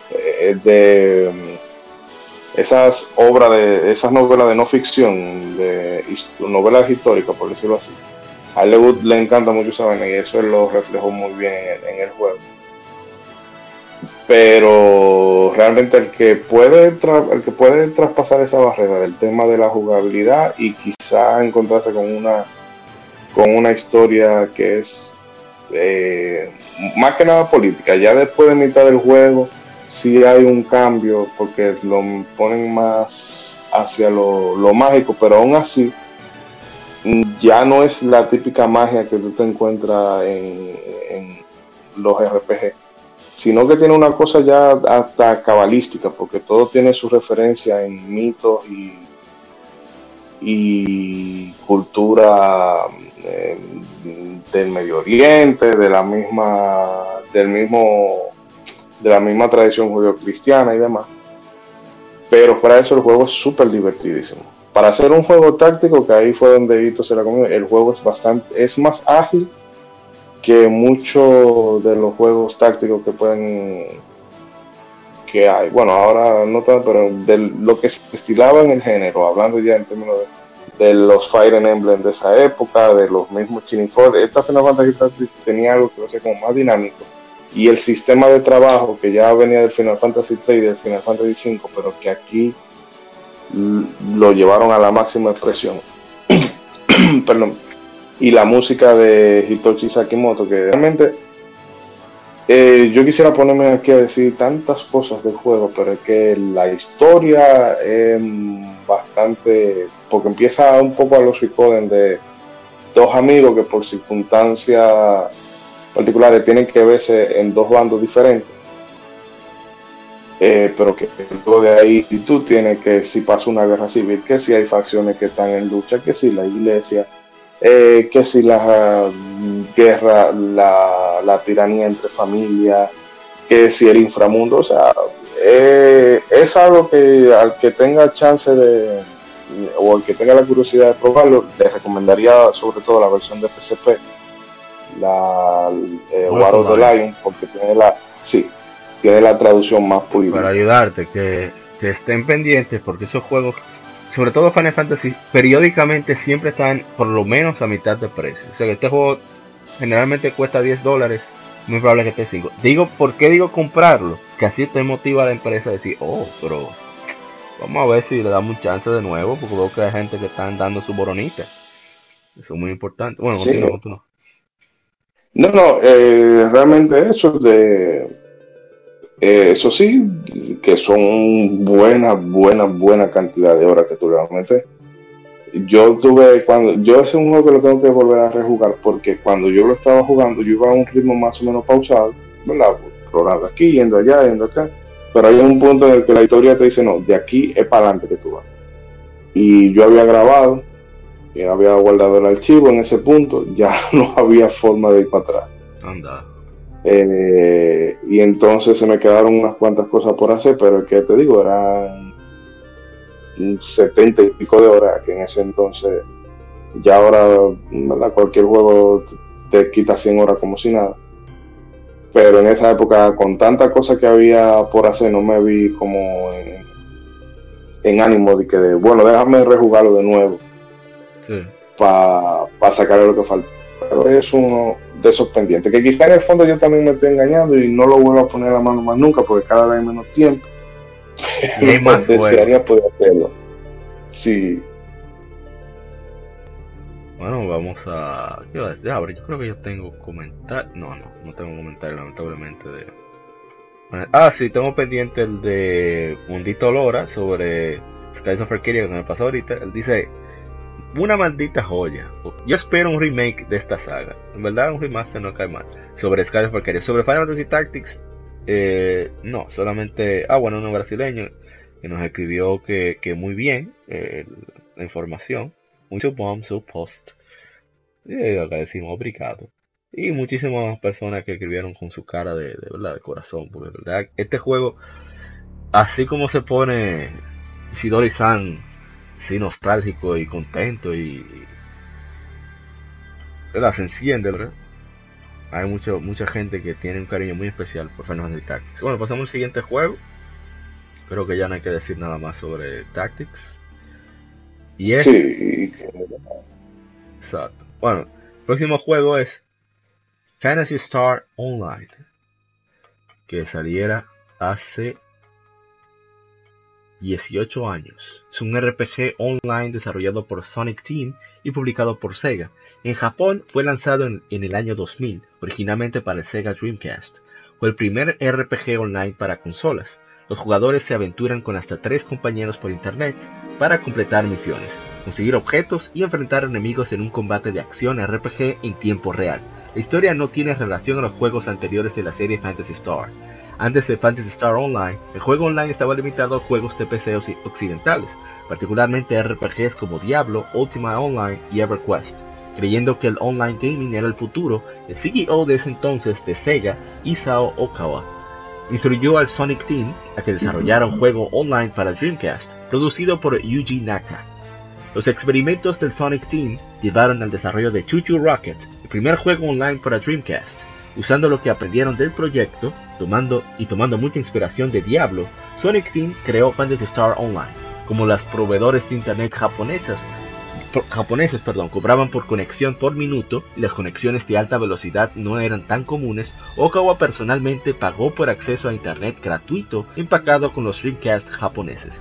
de esas obras, de esas novelas de no ficción, de novelas históricas, por decirlo así. A él le, encanta mucho esa vaina y eso lo reflejó muy bien en el juego pero realmente el que puede el que puede traspasar esa barrera del tema de la jugabilidad y quizá encontrarse con una con una historia que es eh, más que nada política. Ya después de mitad del juego sí hay un cambio porque lo ponen más hacia lo, mágico pero aún así ya no es la típica magia que tú te encuentras en, en los RPG sino que tiene una cosa ya hasta cabalística, porque todo tiene su referencia en mitos y, y cultura eh, del Medio Oriente, de la misma, del mismo, de la misma tradición judío-cristiana y demás. Pero para eso el juego es súper divertidísimo. Para hacer un juego táctico, que ahí fue donde Vito se la comió, el juego es bastante, es más ágil que muchos de los juegos tácticos que pueden que hay, bueno, ahora no tanto, pero de lo que se estilaba en el género, hablando ya en términos de, los Fire Emblem de esa época, de los mismos Chilling esta Final Fantasy tenía algo que hacía como más dinámico. Y el sistema de trabajo que ya venía del Final Fantasy 3 y del Final Fantasy 5, pero que aquí lo llevaron a la máxima expresión. Perdón. Y la música de Hitoshi Sakimoto, que realmente eh, yo quisiera ponerme aquí a decir tantas cosas del juego, pero es que la historia es bastante, porque empieza un poco a los Suicoden de dos amigos que por circunstancias particulares tienen que verse en dos bandos diferentes. Eh, pero que luego de ahí tú tienes que si pasa una guerra civil, que si hay facciones que están en lucha, que si la iglesia, eh, que si la mm, guerra, la, la, tiranía entre familias, que si el inframundo, o sea, eh, es algo que al que tenga chance de, o al que tenga la curiosidad de probarlo, le recomendaría sobre todo la versión de PSP, la eh, War of the Lion, porque tiene la, sí, tiene la traducción más pulida. Para ayudarte, que, que estén pendientes, porque esos juegos sobre todo Final Fantasy, periódicamente siempre están por lo menos a mitad de precio. O sea que este juego generalmente cuesta 10 dólares, muy probable que esté 5. Digo, ¿por qué digo comprarlo? Que así te motiva a la empresa a decir, oh, pero vamos a ver si le damos un chance de nuevo, porque veo que hay gente que están dando su boronita. Eso es muy importante. Bueno, sí. continúa, No, no, eh, realmente eso de eh, eso sí, que son buenas, buenas, buena cantidad de horas que tú realmente. Yo tuve, cuando, yo es un juego que lo tengo que volver a rejugar porque cuando yo lo estaba jugando yo iba a un ritmo más o menos pausado, ¿verdad? Aquí, yendo allá, yendo acá. Pero hay un punto en el que la historia te dice, no, de aquí es para adelante que tú vas. Y yo había grabado, y había guardado el archivo en ese punto, ya no había forma de ir para atrás. Anda. Eh, y entonces se me quedaron unas cuantas cosas por hacer, pero que te digo, eran 70 y pico de horas, que en ese entonces, ya ahora, cualquier juego te quita 100 horas como si nada. Pero en esa época, con tanta cosa que había por hacer, no me vi como en, ánimo de que, bueno, déjame rejugarlo de nuevo. Para sacarle lo que falta. Pero es uno de esos pendientes. Que quizá en el fondo yo también me estoy engañando y no lo vuelvo a poner a la mano más nunca porque cada vez hay menos tiempo. Y hay más desearía poder hacerlo. Sí. Bueno, vamos a. ¿Qué va a decir? yo creo que yo tengo comentario. No, no, no tengo comentario, lamentablemente. de Ah, sí, tengo pendiente el de Mundito Lora sobre Skies of Arcadia que se me pasó ahorita. Él dice: una maldita joya. Yo espero un remake de esta saga. En verdad, un remaster no cae mal. Sobre Skyrim Valkyria. Sobre Final Fantasy Tactics, eh, no, solamente. Ah, bueno, uno brasileño que nos escribió que, que muy bien eh, la información. Mucho bomb, su post. Y agradecimos, obrigado. Y muchísimas personas que escribieron con su cara de, de verdad, de corazón. Porque de verdad, este juego, así como se pone Shidori-san sí nostálgico y contento y ¿verdad? se enciende ¿verdad? hay mucho, mucha gente que tiene un cariño muy especial por Final Fantasy Tactics bueno pasamos al siguiente juego creo que ya no hay que decir nada más sobre Tactics y es sí. exacto bueno el próximo juego es Fantasy Star Online que saliera hace 18 años. Es un RPG online desarrollado por Sonic Team y publicado por Sega. En Japón fue lanzado en, el año 2000, originalmente para el Sega Dreamcast. Fue el primer RPG online para consolas. Los jugadores se aventuran con hasta tres compañeros por internet para completar misiones, conseguir objetos y enfrentar enemigos en un combate de acción RPG en tiempo real. La historia no tiene relación a los juegos anteriores de la serie Fantasy Star. Antes de Fantasy Star Online, el juego online estaba limitado a juegos de PC occidentales, particularmente RPGs como Diablo, Ultima Online y EverQuest. Creyendo que el online gaming era el futuro, el CEO de ese entonces de Sega, Isao Okawa, instruyó al Sonic Team a que desarrollara un juego online para Dreamcast, producido por Yuji Naka. Los experimentos del Sonic Team llevaron al desarrollo de Chuchu Rocket, el primer juego online para Dreamcast, Usando lo que aprendieron del proyecto, tomando y tomando mucha inspiración de Diablo, Sonic Team creó Fantasy Star Online. Como las proveedores de internet japonesas, japoneses perdón, cobraban por conexión por minuto y las conexiones de alta velocidad no eran tan comunes, Okawa personalmente pagó por acceso a internet gratuito empacado con los Dreamcast japoneses.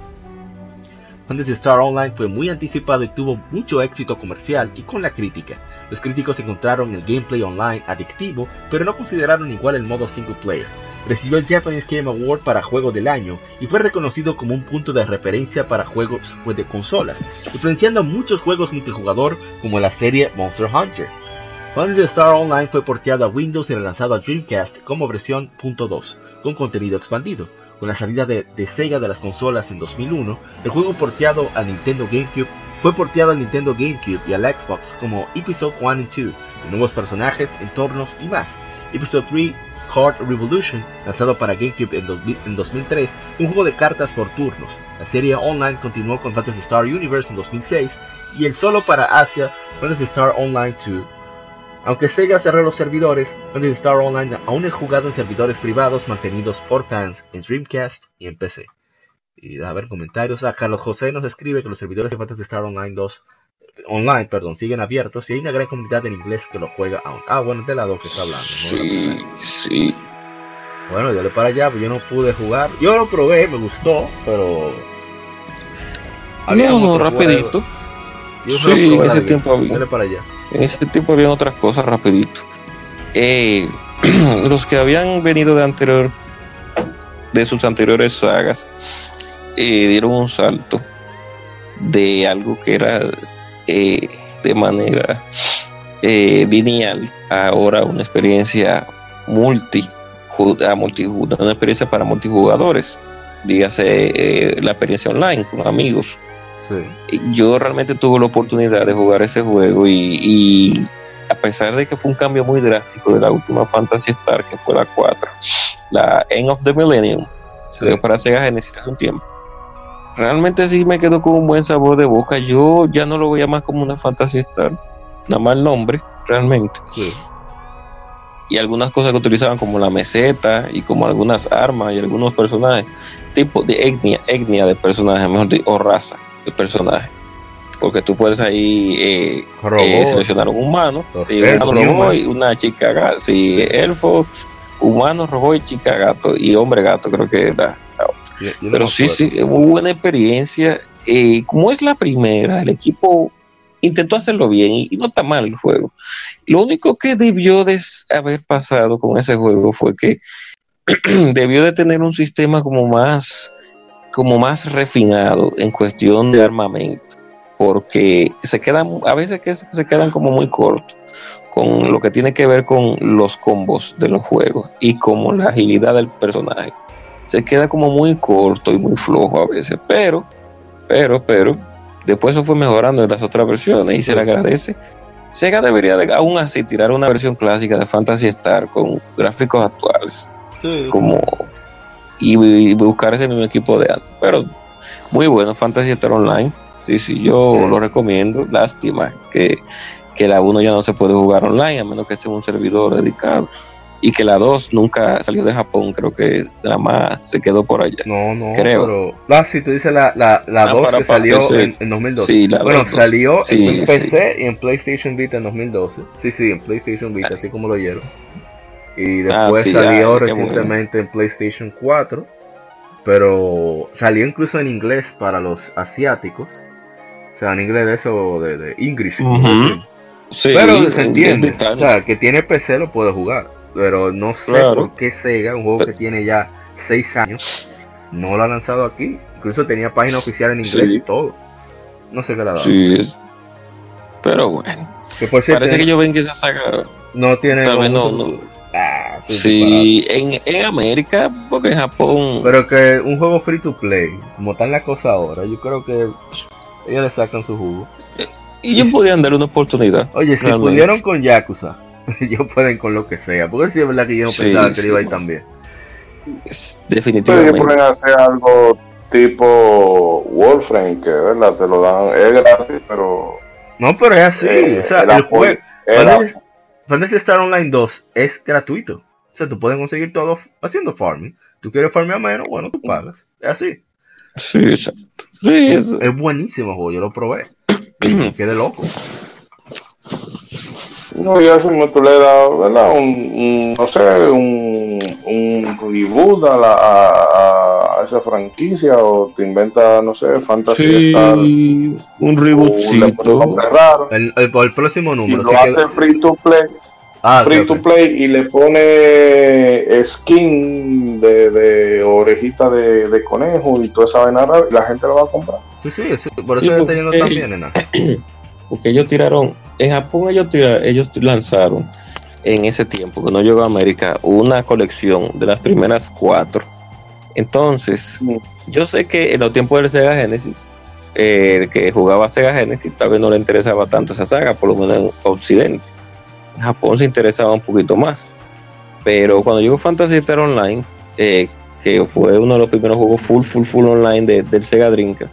Phantasy Star Online fue muy anticipado y tuvo mucho éxito comercial y con la crítica. Los críticos encontraron el gameplay online adictivo, pero no consideraron igual el modo single player. Recibió el Japanese Game Award para Juego del Año y fue reconocido como un punto de referencia para juegos de consolas, influenciando muchos juegos multijugador como la serie Monster Hunter. Phantasy Star Online fue porteado a Windows y relanzado a Dreamcast como versión .2, con contenido expandido. Con la salida de, Sega de las consolas en 2001, el juego porteado a Nintendo GameCube fue porteado al Nintendo GameCube y al Xbox como Episode 1 y 2, con nuevos personajes, entornos y más. Episode 3 Card Revolution, lanzado para GameCube en, en 2003, un juego de cartas por turnos. La serie online continuó con Phantasy Star Universe en 2006 y el solo para Asia, Phantasy Star Online 2 aunque Sega cerró los servidores, Phantasy Star Online aún es jugado en servidores privados mantenidos por fans en Dreamcast y en PC. Y a ver comentarios. A Carlos José nos escribe que los servidores de Phantasy Star Online 2 online, perdón, siguen abiertos y hay una gran comunidad en inglés que lo juega aún. Ah, bueno, de lado que está hablando. Sí, sí. Bueno, le para allá, pues yo no pude jugar. Yo lo probé, me gustó, pero. No, no, rapidito. sí, en ese tiempo para allá. En ese tiempo había otras cosas rapidito. Eh, los que habían venido de anterior, de sus anteriores sagas, eh, dieron un salto de algo que era eh, de manera lineal, ahora una experiencia multi, una experiencia para multijugadores, dígase la experiencia online con amigos yo realmente tuve la oportunidad de jugar ese juego y, a pesar de que fue un cambio muy drástico de la última Fantasy Star, que fue la 4, la End of the Millennium, se dio para Sega Genesis hace un tiempo. Realmente sí me quedó con un buen sabor de boca. Yo ya no lo veía más como una Fantasy Star, nada más el nombre, realmente. Y algunas cosas que utilizaban como la meseta y como algunas armas y algunos personajes, tipo de etnia, etnia de personajes, mejor dicho, o raza el personaje. Porque tú puedes ahí eh, eh, seleccionar un humano, una chica gato, sí, elfo, humano, robot y chica gato, y hombre gato, creo que era Pero sí, sí, es muy buena experiencia. Eh, como es la primera, el equipo intentó hacerlo bien y, no está mal el juego. Lo único que debió de haber pasado con ese juego fue que debió de tener un sistema como más como más refinado en cuestión de armamento, porque se quedan, a veces que se quedan como muy cortos con lo que tiene que ver con los combos de los juegos y como la agilidad del personaje. Se queda como muy corto y muy flojo a veces, pero, pero, pero, después eso fue mejorando en las otras versiones y se le agradece. Sega debería de, aún así tirar una versión clásica de Fantasy Star con gráficos actuales. como y, buscar ese mismo equipo de antes. Pero muy bueno, Fantasy Star Online. Sí, sí, yo lo recomiendo. Lástima que, la 1 ya no se puede jugar online, a menos que sea un servidor dedicado. Y que la 2 nunca salió de Japón, creo que nada más se quedó por allá. No, no, creo. Pero, ah, sí, tú dices la, la, la 2 ah, que salió en, 2012. Sí, la bueno, salió en PC y en PlayStation Vita en 2012. Sí, sí, en PlayStation Vita, así como lo oyeron. Y ah, después salió recientemente en PlayStation 4. Pero salió incluso en inglés para los asiáticos. O sea, en inglés de eso, de, de English. pero se entiende. O sea, que tiene PC lo puede jugar. Pero no sé por qué Sega, un juego que tiene ya 6 años, no lo ha lanzado aquí. Incluso tenía página oficial en inglés y todo. No sé qué le ha dado. Sí. Pero bueno. Parece que yo ven que esa saga. No tiene. Ah, sí, en, en, América, porque en Japón. Pero que un juego free to play, como está en la cosa ahora, yo creo que ellos le sacan su jugo. Y ellos podían darle una oportunidad. Oye, si pudieron con Yakuza, ellos pueden con lo que sea. Porque si es verdad que yo no pensaba que iba a ir también. Definitivamente. pueden hacer algo tipo Warframe, que verdad te lo dan, es gratis, pero. No, pero es así. Eh, o sea, el juego. Fantasy Star Online 2 es gratuito. O sea, tú puedes conseguir todo haciendo farming. Tú quieres farmear menos, bueno, tú pagas. Es así. Sí, exacto. Sí, es, es buenísimo juego, yo lo probé. Me quedé loco. No, y eso no tú le das, ¿verdad? Un, no sé, un, un reboot a la, a, a esa franquicia o te inventa, no sé, Fantasy un rebootcito. El, el, próximo número. Y lo hace free to play. Ah, free to play y le pone skin de, de orejita de, de, conejo y toda esa vaina y la gente lo va a comprar. Sí, sí, por eso está yendo tan bien, Porque ellos tiraron, en Japón ellos, tiraron, ellos lanzaron en ese tiempo que no llegó a América una colección de las primeras cuatro. Entonces, yo sé que en los tiempos del Sega Genesis, el que jugaba Sega Genesis tal vez no le interesaba tanto esa saga, por lo menos en Occidente. En Japón se interesaba un poquito más. Pero cuando llegó Fantasy Star Online, eh, que fue uno de los primeros juegos full, full, full online del Sega Dreamcast,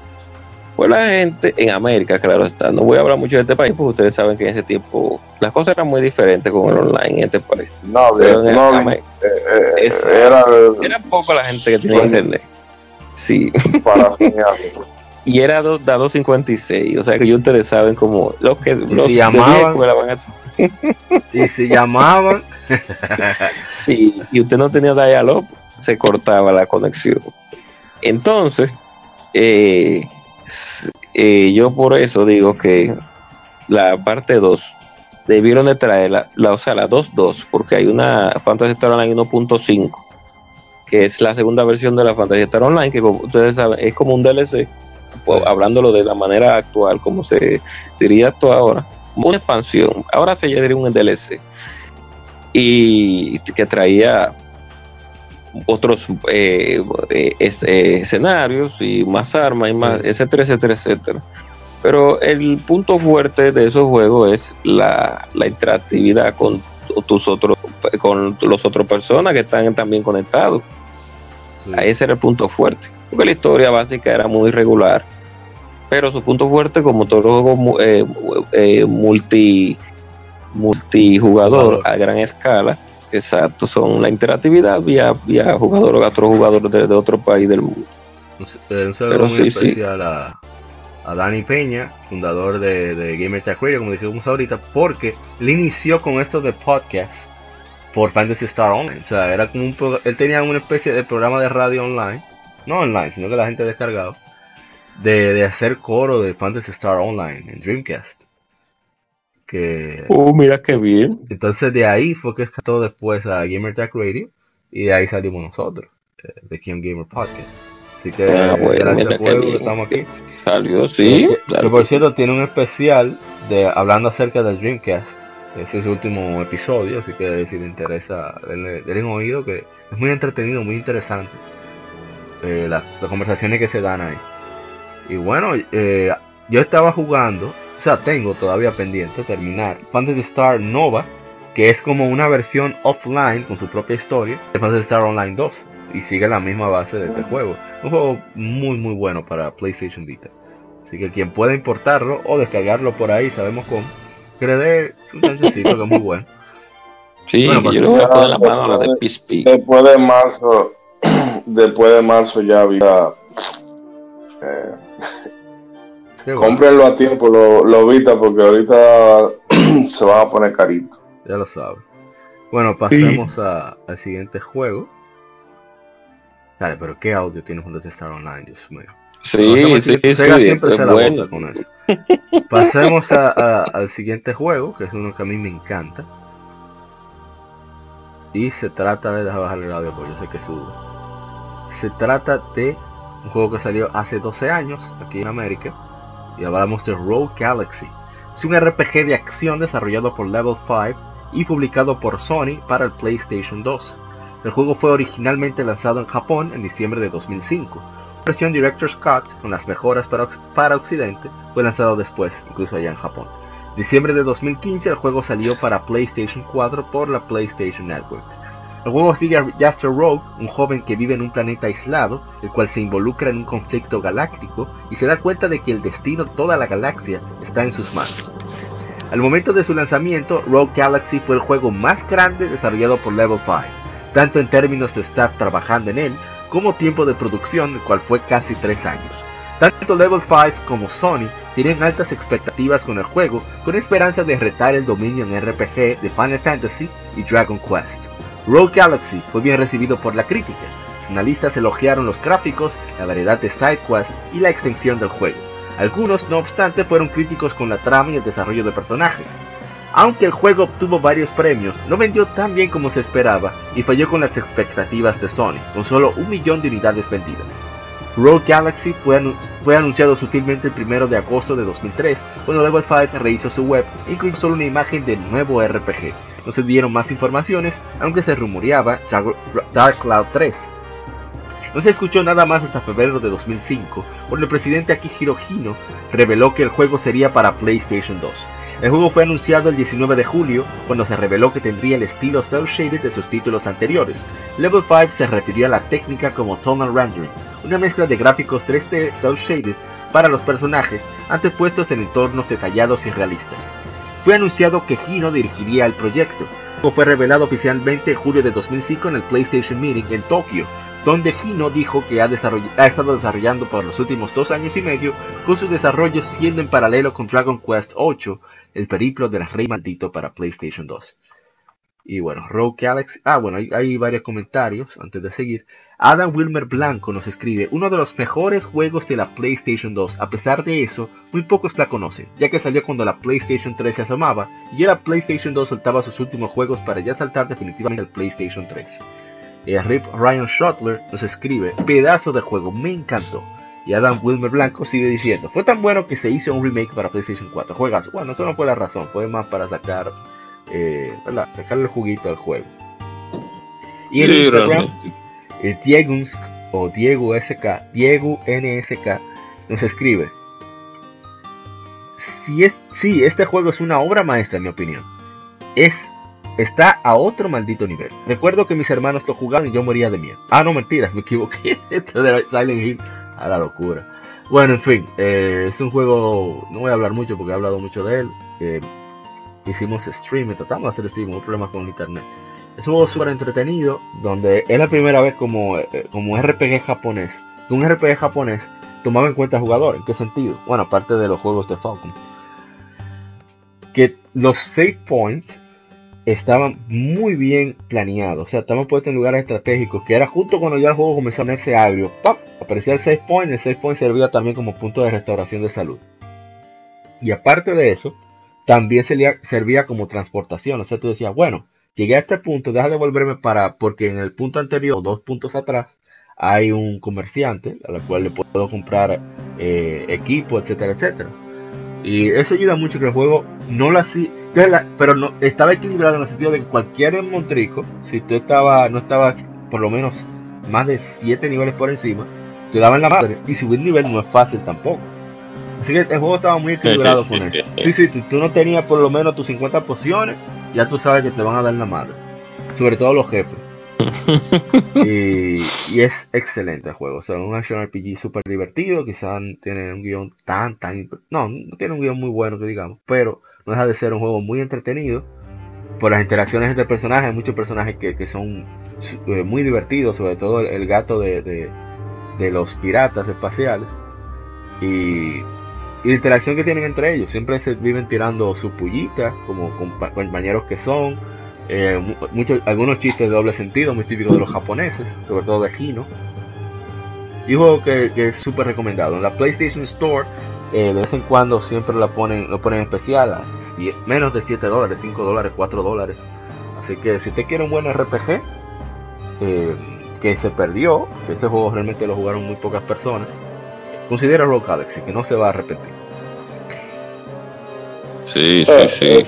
pues la gente en América, claro está. No voy a hablar mucho de este país porque ustedes saben que en ese tiempo las cosas eran muy diferentes con el online en este país. No, Pero no, eh, eh, era, era poco la gente que tenía internet. Sí. Para y era da 256, o sea que ustedes saben como los que los si llamaban y se llamaban sí, y usted no tenía dial se cortaba la conexión. Entonces, eh, eh, yo por eso digo que la parte 2 debieron de traer la, o sea, la 2.2, porque hay una Fantasy Star Online 1.5, que es la segunda versión de la Fantasy Star Online, que como ustedes saben, es como un DLC, hablándolo de la manera actual, como se diría esto ahora, una expansión, ahora se diría un DLC, y que traía otros eh, eh, eh, escenarios y más armas y más, etcétera, etcétera, etcétera. Pero el punto fuerte de esos juegos es la, interactividad con tus otros, con los otros personas que están también conectados. Ese era el punto fuerte. Porque la historia básica era muy regular. Pero su punto fuerte, como todos los juegos multi multijugador a gran escala, Exacto, son la interactividad vía, vía jugador o otro jugador de, otro país del mundo. Un, saludo muy especial A, a, Dani Peña, fundador de, de Gamer Tech Radio, como dijimos ahorita, porque él inició con esto de podcast por Fantasy Star Online. O sea, era como un él tenía una especie de programa de radio online, no online, sino que la gente descargado, de, de hacer coro de Fantasy Star Online en Dreamcast. Que, oh, mira qué bien. Entonces de ahí fue que escató después a Gamer Tech Radio y de ahí salimos nosotros, eh, de Kim Gamer Podcast. Así que ah, gracias por que estamos aquí. Salió, sí. Que, por cierto tiene un especial de hablando acerca del Dreamcast. Ese es su último episodio, así que si le interesa, denle, un oído que es muy entretenido, muy interesante. Eh, las, conversaciones que se dan ahí. Y bueno, eh, yo estaba jugando o sea, tengo todavía pendiente terminar Fantasy Star Nova, que es como una versión offline con su propia historia de Fantasy Star Online 2 y sigue la misma base de este juego. Un juego muy muy bueno para PlayStation Vita. Así que quien pueda importarlo o descargarlo por ahí, sabemos cómo, que le dé un chancecito que es muy bueno. Sí, bueno, yo le voy a poner la mano a la de PSP. Después de marzo, después de marzo ya había eh, Cómprenlo a tiempo, lo, lo Vita, porque ahorita se van a poner carito. Ya lo saben. Bueno, pasemos al siguiente juego. Dale, pero qué audio tiene Fantasy Star Online, Dios mío. Sí, sí, sí, siempre se la bueno. con eso. Pasemos al siguiente juego, que es uno que a mí me encanta. Y se trata de dejar bajar el audio porque yo sé que sube. Se trata de un juego que salió hace 12 años aquí en América y hablamos de Rogue Galaxy. Es un RPG de acción desarrollado por Level 5 y publicado por Sony para el PlayStation 2. El juego fue originalmente lanzado en Japón en diciembre de 2005. La versión Director's Cut, con las mejoras para, para Occidente, fue lanzado después, incluso allá en Japón. Diciembre de 2015 el juego salió para PlayStation 4 por la PlayStation Network. El juego sigue a Jaster Rogue, un joven que vive en un planeta aislado, el cual se involucra en un conflicto galáctico y se da cuenta de que el destino de toda la galaxia está en sus manos. Al momento de su lanzamiento, Rogue Galaxy fue el juego más grande desarrollado por Level 5, tanto en términos de staff trabajando en él, como tiempo de producción, el cual fue casi 3 años. Tanto Level 5 como Sony tienen altas expectativas con el juego, con esperanza de retar el dominio en RPG de Final Fantasy y Dragon Quest. Rogue Galaxy fue bien recibido por la crítica, Los analistas elogiaron los gráficos, la variedad de sidequests y la extensión del juego. Algunos, no obstante, fueron críticos con la trama y el desarrollo de personajes. Aunque el juego obtuvo varios premios, no vendió tan bien como se esperaba y falló con las expectativas de Sony, con solo un millón de unidades vendidas. Rogue Galaxy fue, anunciado sutilmente el 1 de agosto de 2003, cuando Level 5 rehizo su web incluyó solo una imagen del nuevo RPG. No se dieron más informaciones, aunque se rumoreaba Dark Cloud 3. No se escuchó nada más hasta febrero de 2005, cuando el presidente Akihiro Hino reveló que el juego sería para PlayStation 2. El juego fue anunciado el 19 de julio, cuando se reveló que tendría el estilo cel shaded de sus títulos anteriores. Level 5 se refirió a la técnica como tonal rendering, una mezcla de gráficos 3D cel shaded para los personajes antepuestos en entornos detallados y realistas. Fue anunciado que Hino dirigiría el proyecto. Fue revelado oficialmente en julio de 2005 en el PlayStation Meeting en Tokio, donde Hino dijo que ha, estado desarrollando por los últimos dos años y medio, con su desarrollo siendo en paralelo con Dragon Quest 8, el periplo del rey maldito para PlayStation 2. Y bueno, Rogue Galaxy. Ah, bueno, hay, varios comentarios antes de seguir. Adam Wilmer Blanco nos escribe: Uno de los mejores juegos de la PlayStation 2. A pesar de eso, muy pocos la conocen, ya que salió cuando la PlayStation 3 se asomaba y ya la PlayStation 2 soltaba sus últimos juegos para ya saltar definitivamente al PlayStation 3. Eh, Rip Ryan Schottler nos escribe: Pedazo de juego, me encantó. Y Adam Wilmer Blanco sigue diciendo, fue tan bueno que se hizo un remake para PlayStation 4. Juegas, bueno, eso no fue la razón, fue más para sacar, eh, sacarle el juguito al juego. Y en Instagram, el Diego o Diego SK, Diego NSK, nos escribe, si es, sí, este juego es una obra maestra en mi opinión. Es está a otro maldito nivel. Recuerdo que mis hermanos lo jugaban y yo moría de miedo. Ah, no, mentiras, me equivoqué. Esto de Silent Hill a la locura. Bueno, en fin, eh, es un juego, no voy a hablar mucho porque he hablado mucho de él. Eh, hicimos stream, tratamos de hacer stream, hubo problemas con internet. Es un juego súper entretenido, donde es la primera vez como, eh, como RPG japonés, un RPG japonés tomaba en cuenta al jugador. ¿En qué sentido? Bueno, aparte de los juegos de Falcon. Que los save points estaban muy bien planeados. O sea, estaban puestos en lugares estratégicos. Que era justo cuando ya el juego comenzó a ponerse agrio. ¡Pap! Aparecía el save point. El save point servía también como punto de restauración de salud. Y aparte de eso, también servía, como transportación. O sea, tú decías, bueno, llegué a este punto, deja de volverme para. Porque en el punto anterior, dos puntos atrás, hay un comerciante a la cual le puedo comprar eh, equipo, etcétera, etcétera. Y eso ayuda mucho que el juego no lo hacía, pero no, estaba equilibrado en el sentido de que cualquier montrico, si tú estaba, no estabas por lo menos más de 7 niveles por encima, te daban la madre. Y subir nivel no es fácil tampoco. Así que el juego estaba muy equilibrado con eso. Sí, sí, tú, tú no tenías por lo menos tus 50 pociones, ya tú sabes que te van a dar la madre. Sobre todo los jefes. y, es excelente el juego. O sea, un action RPG súper divertido. Quizás tiene un guion tan, tan. No, no tiene un guion muy bueno que digamos. Pero no deja de ser un juego muy entretenido. Por las interacciones entre personajes. Hay muchos personajes que, son eh, muy divertidos. Sobre todo el, gato de, los piratas espaciales. Y, y, la interacción que tienen entre ellos. Siempre se viven tirando su pullita. Como compañeros que son eh, muchos, algunos chistes de doble sentido, muy típicos de los japoneses, sobre todo de Hino. Y juego que, es súper recomendado. En la PlayStation Store, eh, de vez en cuando siempre lo ponen, lo ponen especial a menos de 7 dólares, 5 dólares, 4 dólares. Así que si usted quiere un buen RPG, eh, que se perdió, que ese juego realmente lo jugaron muy pocas personas, considera Rogue Galaxy, que no se va a arrepentir. Sí, sí, sí.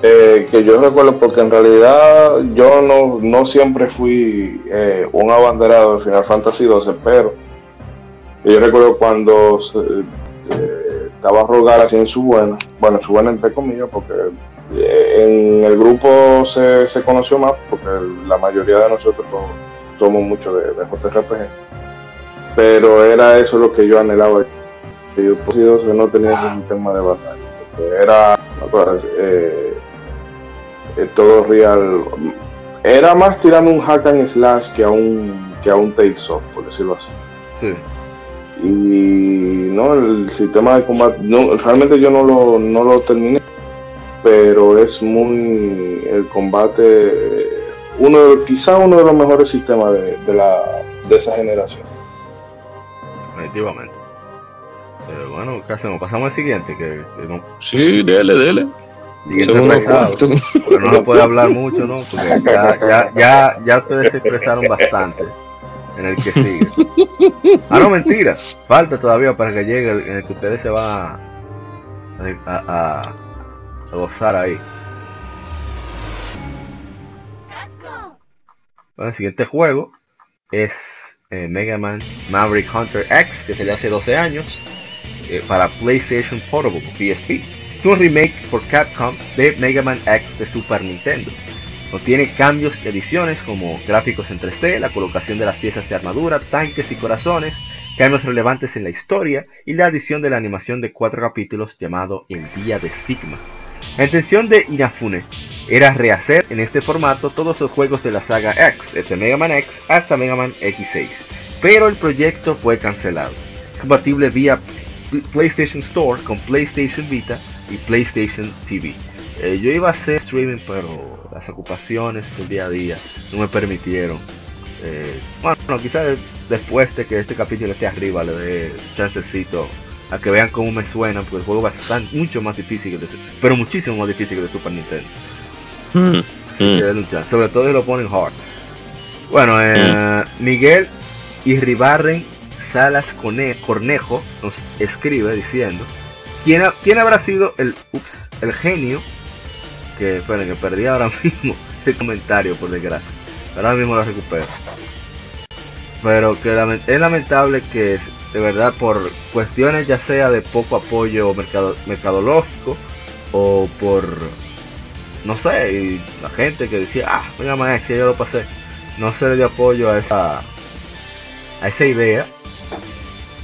Eh, que yo recuerdo porque en realidad yo no, no siempre fui eh, un abanderado de Final Fantasy XII, pero yo recuerdo cuando eh, estaba a rogar así en su buena, bueno, en su buena entre comillas, porque en el grupo se, se, conoció más, porque la mayoría de nosotros somos mucho de, de JRPG, pero era eso lo que yo anhelaba. Yo pues, no tenía ese sistema de batalla, era eh, todo real. Era más tirando un hack and slash que a un, que a un Tales of, por decirlo así. Sí. Y no, el sistema de combate, no, realmente yo no lo, no lo terminé, pero es muy, el combate uno quizá uno de los mejores sistemas de, la, de esa generación. Definitivamente. Pero bueno, ¿qué hacemos? Pasamos al siguiente. Que, no... Sí, dele, dele. Pero no se puede hablar mucho, ¿no? Porque ya, ya, ya, ya ustedes se expresaron bastante en el que sigue. Ah, no, mentira. Falta todavía para que llegue en el que ustedes se van a, a, gozar ahí. Bueno, el siguiente juego es eh, Mega Man Maverick Hunter X, que se le hace 12 años, eh, para PlayStation Portable, PSP. Es un remake por Capcom de Mega Man X de Super Nintendo. Contiene cambios y adiciones como gráficos en 3D, la colocación de las piezas de armadura, tanques y corazones, cambios relevantes en la historia y la adición de la animación de cuatro capítulos llamado El Día de Sigma. La intención de Inafune era rehacer en este formato todos los juegos de la saga X, desde Mega Man X hasta Mega Man X6, pero el proyecto fue cancelado. Es compatible vía PlayStation Store con PlayStation Vita y PlayStation TV. Eh, yo iba a hacer streaming, pero las ocupaciones del día a día no me permitieron. Eh, bueno, quizás después de que este capítulo esté arriba le dé chancecito a que vean cómo me suena, porque el juego es mucho más difícil que de, pero muchísimo más difícil que de Super Nintendo. Hmm, hmm. sobre todo si lo ponen hard. Bueno, eh, hmm. Miguel Irribarren Salas Cornejo nos escribe diciendo ¿Quién, ¿Quién habrá sido el, ups, el genio que, esperen, que perdí ahora mismo el comentario, por desgracia. Ahora mismo lo recupero. Pero que es lamentable que de verdad por cuestiones ya sea de poco apoyo mercado, mercadológico o por no sé, y la gente que decía, ah, mira Max, ya yo lo pasé, no se le dio apoyo a esa a esa idea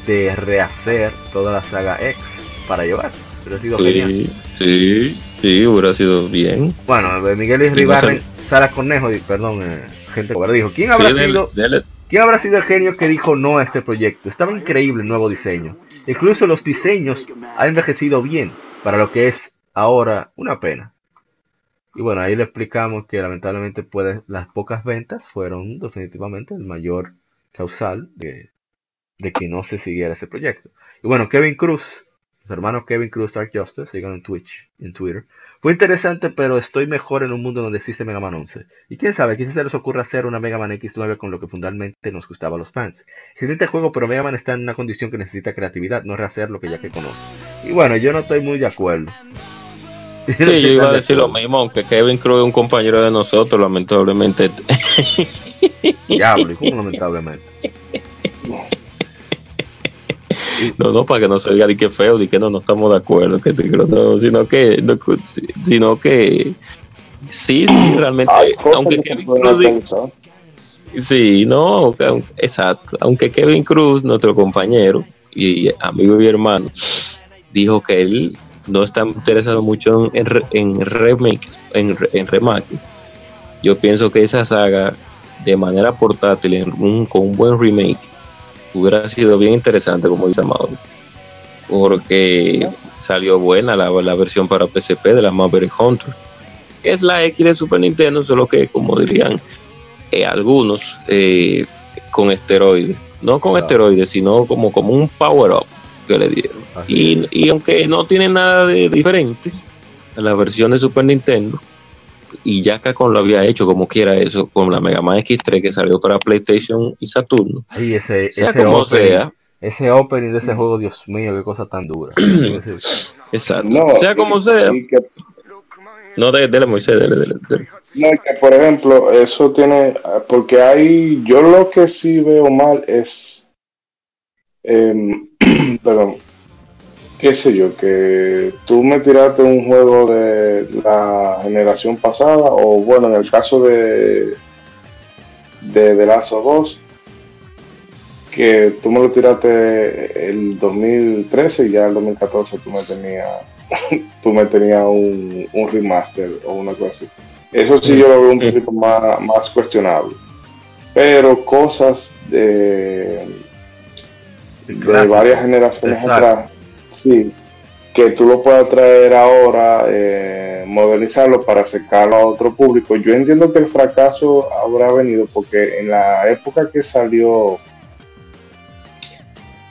de rehacer toda la saga X para llevar. Pero ha sido sí, Sí, Sí, hubiera sido bien. Bueno, Miguel y Ribarren, Sara Cornejo, perdón, eh, gente dijo, ¿quién habrá sido? ¿Quién habrá sido el genio que dijo no a este proyecto? Estaba increíble el nuevo diseño. Incluso los diseños han envejecido bien para lo que es ahora una pena. Y bueno, ahí le explicamos que lamentablemente puede, las pocas ventas fueron definitivamente el mayor causal de, de que no se siguiera ese proyecto. Y bueno, Kevin Cruz los hermanos Kevin Cruz Dark Justice, sigan en Twitch, en Twitter. Fue interesante, pero estoy mejor en un mundo donde existe Mega Man 11. Y quién sabe, quizás se les ocurra hacer una Mega Man X9 con lo que fundamentalmente nos gustaba a los fans. Excelente juego, pero Mega Man está en una condición que necesita creatividad, no rehacer lo que ya que conoce. Y bueno, yo no estoy muy de acuerdo. Sí, yo iba a decir lo mismo, aunque Kevin Cruz es un compañero de nosotros, lamentablemente. Diablo, ¿cómo lamentablemente? No, no, para que no salga de que feo, de que no, no estamos de acuerdo, que no, sino que, no, sino que sí, sí, realmente, aunque Kevin Cruz, sí, no, exacto, aunque Kevin Cruz, nuestro compañero y amigo y hermano, dijo que él no está interesado mucho en, en remakes, en, en remakes. Yo pienso que esa saga de manera portátil, con un buen remake, hubiera sido bien interesante, como dice Mauro, porque salió buena la, versión para PSP de la Maverick Hunter. Es la X de Super Nintendo, solo que, como dirían eh, algunos, eh, con esteroides. No con esteroides, sino como, como un power-up que le dieron. Y, y, aunque no tiene nada de diferente a la versión de Super Nintendo, y ya Capcom lo había hecho como quiera eso con la Mega Man X3 que salió para PlayStation y Saturno. Ese, sea ese como opening, sea. Ese opening de ese juego, Dios mío, qué cosa tan dura. Exacto. sea como sea. No, dele, Moisés, dele, dele, No, que por ejemplo, eso tiene, porque hay, yo lo que sí veo mal es, eh, perdón, qué sé yo, que tú me tiraste un juego de la generación pasada, o bueno, en el caso de de The Last of Us, que tú me lo tiraste el 2013 y ya el 2014 tú me tenías tú me tenías un, remaster o una cosa así. Eso sí yo lo veo un poquito más, más cuestionable. Pero cosas de, de varias generaciones atrás Sí, que tú lo puedas traer ahora, eh, modernizarlo para acercarlo a otro público. Yo entiendo que el fracaso habrá venido porque en la época que salió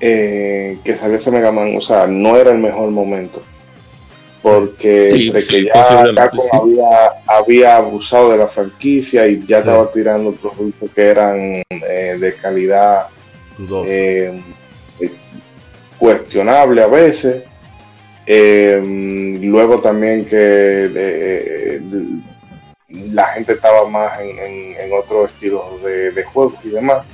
eh, que salió ese Mega Man, o sea, no era el mejor momento. Porque que ya Capcom había, abusado de la franquicia y ya estaba tirando productos que eran eh, de calidad eh, cuestionable a veces. luego también que la gente estaba más en, en, otro estilo de, de juegos y demás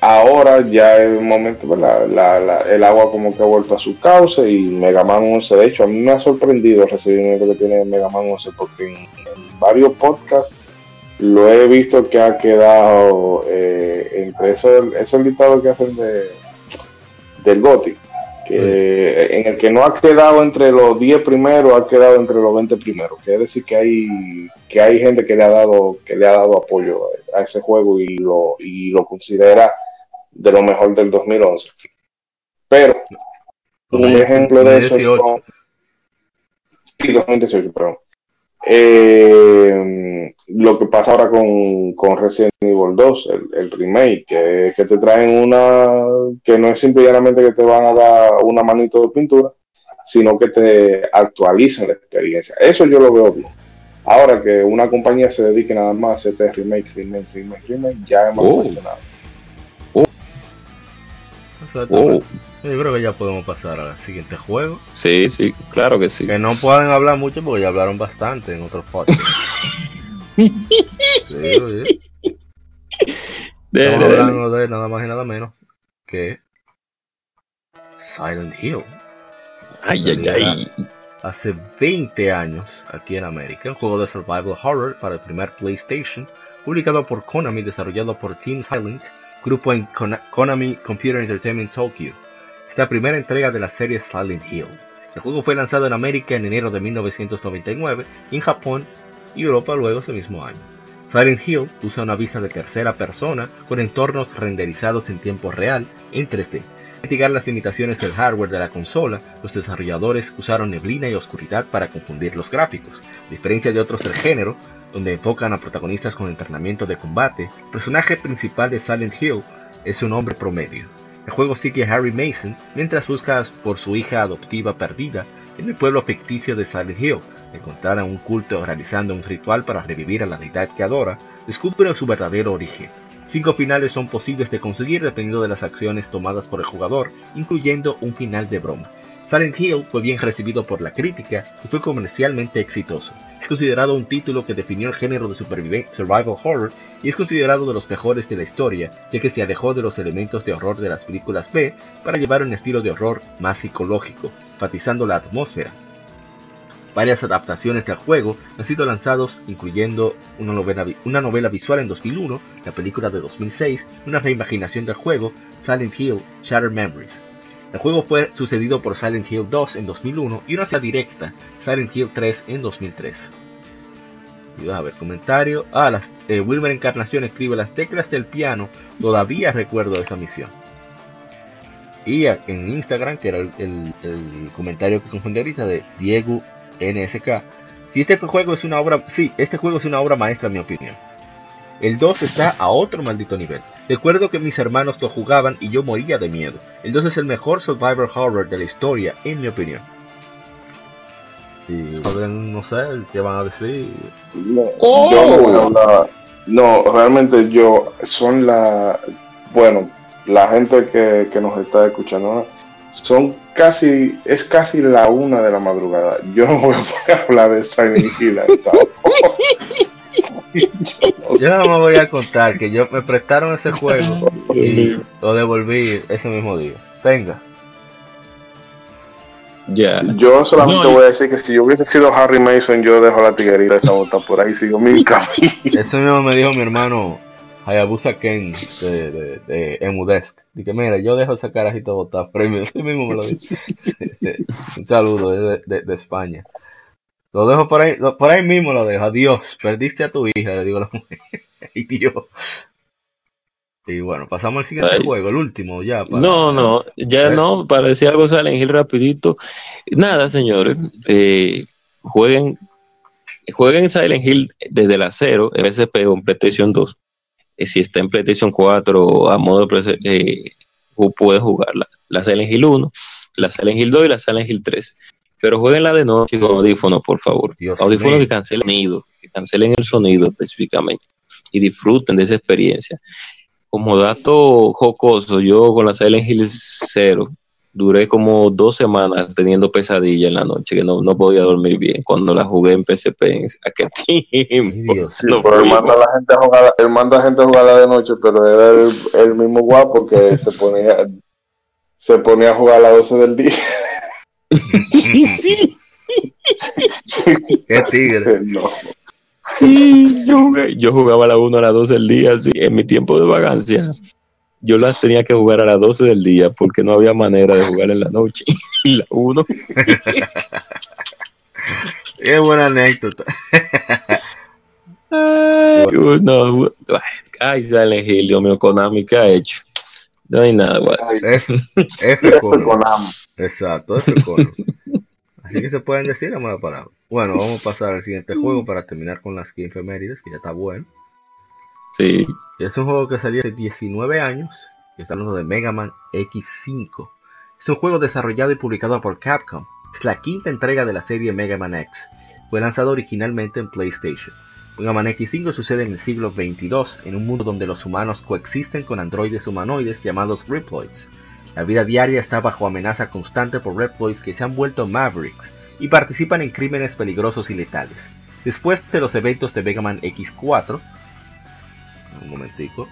ahora ya es un momento, el agua como que ha vuelto a su cauce y Mega Man 11, de hecho, a mí me ha sorprendido el recibimiento que tiene Mega Man 11 porque en, varios podcasts lo he visto que ha quedado eh, entre esos, esos listados que hacen de, del GOTI, que, en el que no ha quedado entre los 10 primeros, ha quedado entre los 20 primeros, que es decir que hay que hay gente que le ha dado que le ha dado apoyo a ese juego y lo y lo considera de lo mejor del 2011. Pero un ejemplo de eso es sí, 2018, perdón. Eh, lo que pasa ahora con, con Resident Evil 2, el, remake, que, que, te traen una que no es simplemente que te van a dar una manito de pintura, sino que te actualizan la experiencia. Eso yo lo veo bien. Ahora que una compañía se dedique nada más a hacer este remake, remake, remake, remake, ya hemos oh. Yo creo que ya podemos pasar al siguiente juego. Sí, sí, claro que sí. Que no pueden hablar mucho porque ya hablaron bastante en otros podcasts. sí, sí. Estamos hablando de nada más y nada menos que Silent Hill. Ay, ay, ay. Hace 20 años aquí en América, un juego de survival horror para el primer PlayStation, publicado por Konami, desarrollado por Team Silent grupo en Konami Computer Entertainment Tokyo. Esta primera entrega de la serie Silent Hill. El juego fue lanzado en América en enero de 1999 y en Japón y Europa luego ese mismo año. Silent Hill usa una vista de tercera persona con entornos renderizados en tiempo real en 3D. Para mitigar las limitaciones del hardware de la consola, los desarrolladores usaron neblina y oscuridad para confundir los gráficos. A diferencia de otros del género, donde enfocan a protagonistas con entrenamiento de combate, el personaje principal de Silent Hill es un hombre promedio. El juego sigue a Harry Mason mientras busca por su hija adoptiva perdida en el pueblo ficticio de Silent Hill. Encontrar a un culto realizando un ritual para revivir a la deidad que adora, descubre su verdadero origen. Cinco finales son posibles de conseguir dependiendo de las acciones tomadas por el jugador, incluyendo un final de broma. Silent Hill fue bien recibido por la crítica y fue comercialmente exitoso. Es considerado un título que definió el género de survival horror y es considerado de los mejores de la historia, ya que se alejó de los elementos de horror de las películas B para llevar un estilo de horror más psicológico, enfatizando la atmósfera. Varias adaptaciones del juego han sido lanzados, incluyendo una novela, visual en 2001, la película de 2006, una reimaginación del juego, Silent Hill Shattered Memories, el juego fue sucedido por Silent Hill 2 en 2001 y una serie directa, Silent Hill 3 en 2003. Y a ver, comentario. Ah, las, eh, Wilmer Encarnación escribe las teclas del piano. Todavía recuerdo esa misión. Y en Instagram, que era el, comentario que confundí ahorita de Diego NSK. Si este juego es una obra, sí, este juego es una obra maestra en mi opinión. El 2 está a otro maldito nivel. Recuerdo que mis hermanos lo jugaban y yo moría de miedo. El 2 es el mejor survivor horror de la historia, en mi opinión. Y no sé qué van a decir. No, oh. no, no, realmente yo son la. Bueno, la gente que, que nos está escuchando son casi, es casi la una de la madrugada. Yo no voy a hablar de Silent Hill. yo no me voy a contar que yo me prestaron ese juego y lo devolví ese mismo día. Tenga. Ya. Yo solamente voy a decir que si yo hubiese sido Harry Mason, yo dejo la tiguerita esa bota por ahí, sigo mi camino. Eso mismo me dijo mi hermano Hayabusa Ken de, de, de Emudesk. Dije, mira, yo dejo esa carajita botar premio. Ese mismo me lo dijo. Un saludo de, de España. Lo dejo por ahí, por ahí mismo lo dejo. Adiós, perdiste a tu hija, le digo a la mujer. Ay, Dios. Y bueno, pasamos al siguiente juego, el último ya. No, no, ya no, para decir algo Silent Hill rapidito. Nada, señores. Eh, jueguen, jueguen Silent Hill desde la 0 en SP o en PlayStation 2. Eh, si está en PlayStation 4 a modo de eh, puedes jugarla. La Silent Hill 1, la Silent Hill 2 y la Silent Hill 3. Pero jueguenla de noche con audífonos, por favor. audífonos que cancelen el sonido, que cancelen el sonido específicamente y disfruten de esa experiencia. Como dato jocoso, yo con la Silent Hill 0 duré como dos semanas teniendo pesadilla en la noche, que no, no podía dormir bien cuando la jugué en PSP en aquel tiempo. Sí, pero él manda, a la gente a jugar, él manda a gente a jugarla de noche, pero era el, el mismo guapo que se ponía, se ponía a jugar a las 12 del día. Sí. Qué tigre. No. Sí, yo, jugué, yo jugaba a las 1 a las 12 del día, sí, en mi tiempo de vagancia yo las tenía que jugar a las 12 del día porque no había manera de jugar en la noche. y la 1. Qué buena anécdota. ay, no, ay, Silent Hill, Dios mío, Konami, ¿qué ha hecho? No hay nada, F, F Konami. Exacto, F Konami. Así que se pueden decir a mala palabra. Bueno, vamos a pasar al siguiente juego para terminar con las skin femeniles, que ya está bueno. Sí. Es un juego que salió hace 19 años. Y está hablando de Mega Man X5. Es un juego desarrollado y publicado por Capcom. Es la quinta entrega de la serie Mega Man X. Fue lanzado originalmente en PlayStation. Mega Man X5 sucede en el siglo XXII, en un mundo donde los humanos coexisten con androides humanoides llamados Reploids. La vida diaria está bajo amenaza constante por Reploids que se han vuelto Mavericks y participan en crímenes peligrosos y letales. Después de los eventos de Mega Man X4, un momentico.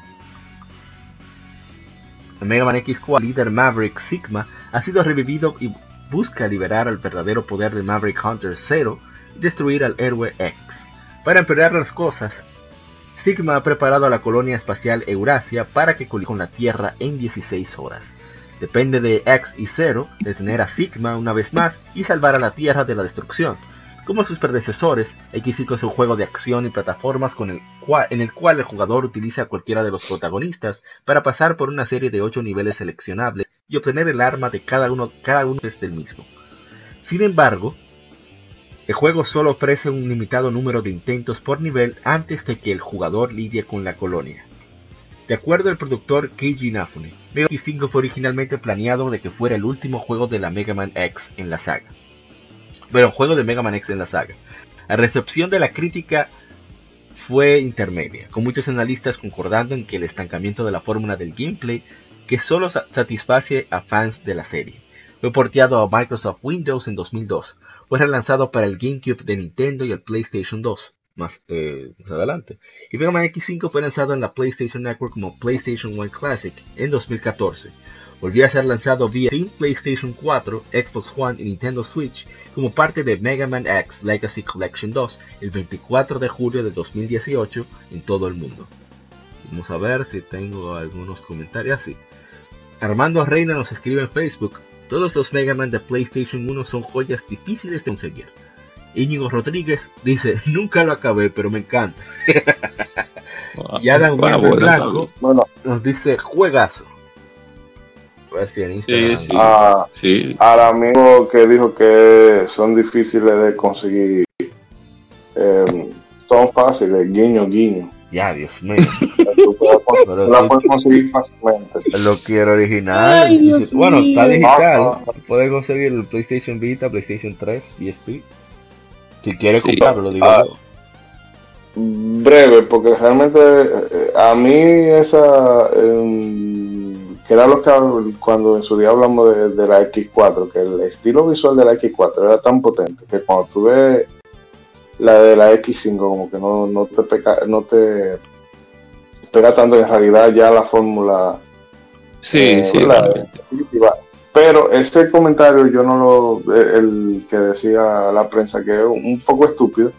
En Mega Man X4, líder Maverick Sigma ha sido revivido y busca liberar al verdadero poder de Maverick Hunter Zero y destruir al héroe X. Para empeorar las cosas, Sigma ha preparado a la colonia espacial Eurasia para que colide con la Tierra en 16 horas. Depende de X y Zero detener a Sigma una vez más y salvar a la Tierra de la destrucción. Como sus predecesores, X5 es un juego de acción y plataformas en el cual el jugador utiliza a cualquiera de los protagonistas para pasar por una serie de 8 niveles seleccionables y obtener el arma de cada uno, cada uno del mismo. Sin embargo, el juego solo ofrece un limitado número de intentos por nivel antes de que el jugador lidie con la colonia. De acuerdo al productor Keiji Inafune, Mega X5 fue originalmente planeado de que fuera el último juego de la Mega Man X en la saga pero juego de Mega Man X en la saga. La recepción de la crítica fue intermedia, con muchos analistas concordando en que el estancamiento de la fórmula del gameplay que solo satisface a fans de la serie. Fue porteado a Microsoft Windows en 2002, fue relanzado para el GameCube de Nintendo y el PlayStation 2 más, eh, adelante. Y Mega Man X5 fue lanzado en la PlayStation Network como PlayStation 1 Classic en 2014 volvió a ser lanzado vía Steam, PlayStation 4, Xbox One y Nintendo Switch como parte de Mega Man X Legacy Collection 2 el 24 de julio de 2018 en todo el mundo. Vamos a ver si tengo algunos comentarios. Sí. Armando Reina nos escribe en Facebook. Todos los Mega Man de PlayStation 1 son joyas difíciles de conseguir. Íñigo Rodríguez dice, nunca lo acabé, pero me encanta. y Adam Blanco nos dice, juegazo. Sí, sí, ah, sí. Al amigo que dijo que son difíciles de conseguir, eh, son fáciles, guiño, guiño. Ya, Dios mío. la puedes conseguir fácilmente. Lo quiero original. bueno, está digital. Ah, ah. Puedes conseguir el PlayStation Vita, PlayStation 3, PSP. Si quieres comprarlo, lo digo yo. Breve, porque realmente eh, a mí esa. Eh, que era lo que cuando en su día hablamos de, la X4, que el estilo visual de la X4 era tan potente que cuando tú ves la de la X5 como que no, no te pega, no te pega tanto en realidad ya la fórmula. Sí, eh, sí, pero este comentario yo no lo el que decía la prensa que es un poco estúpido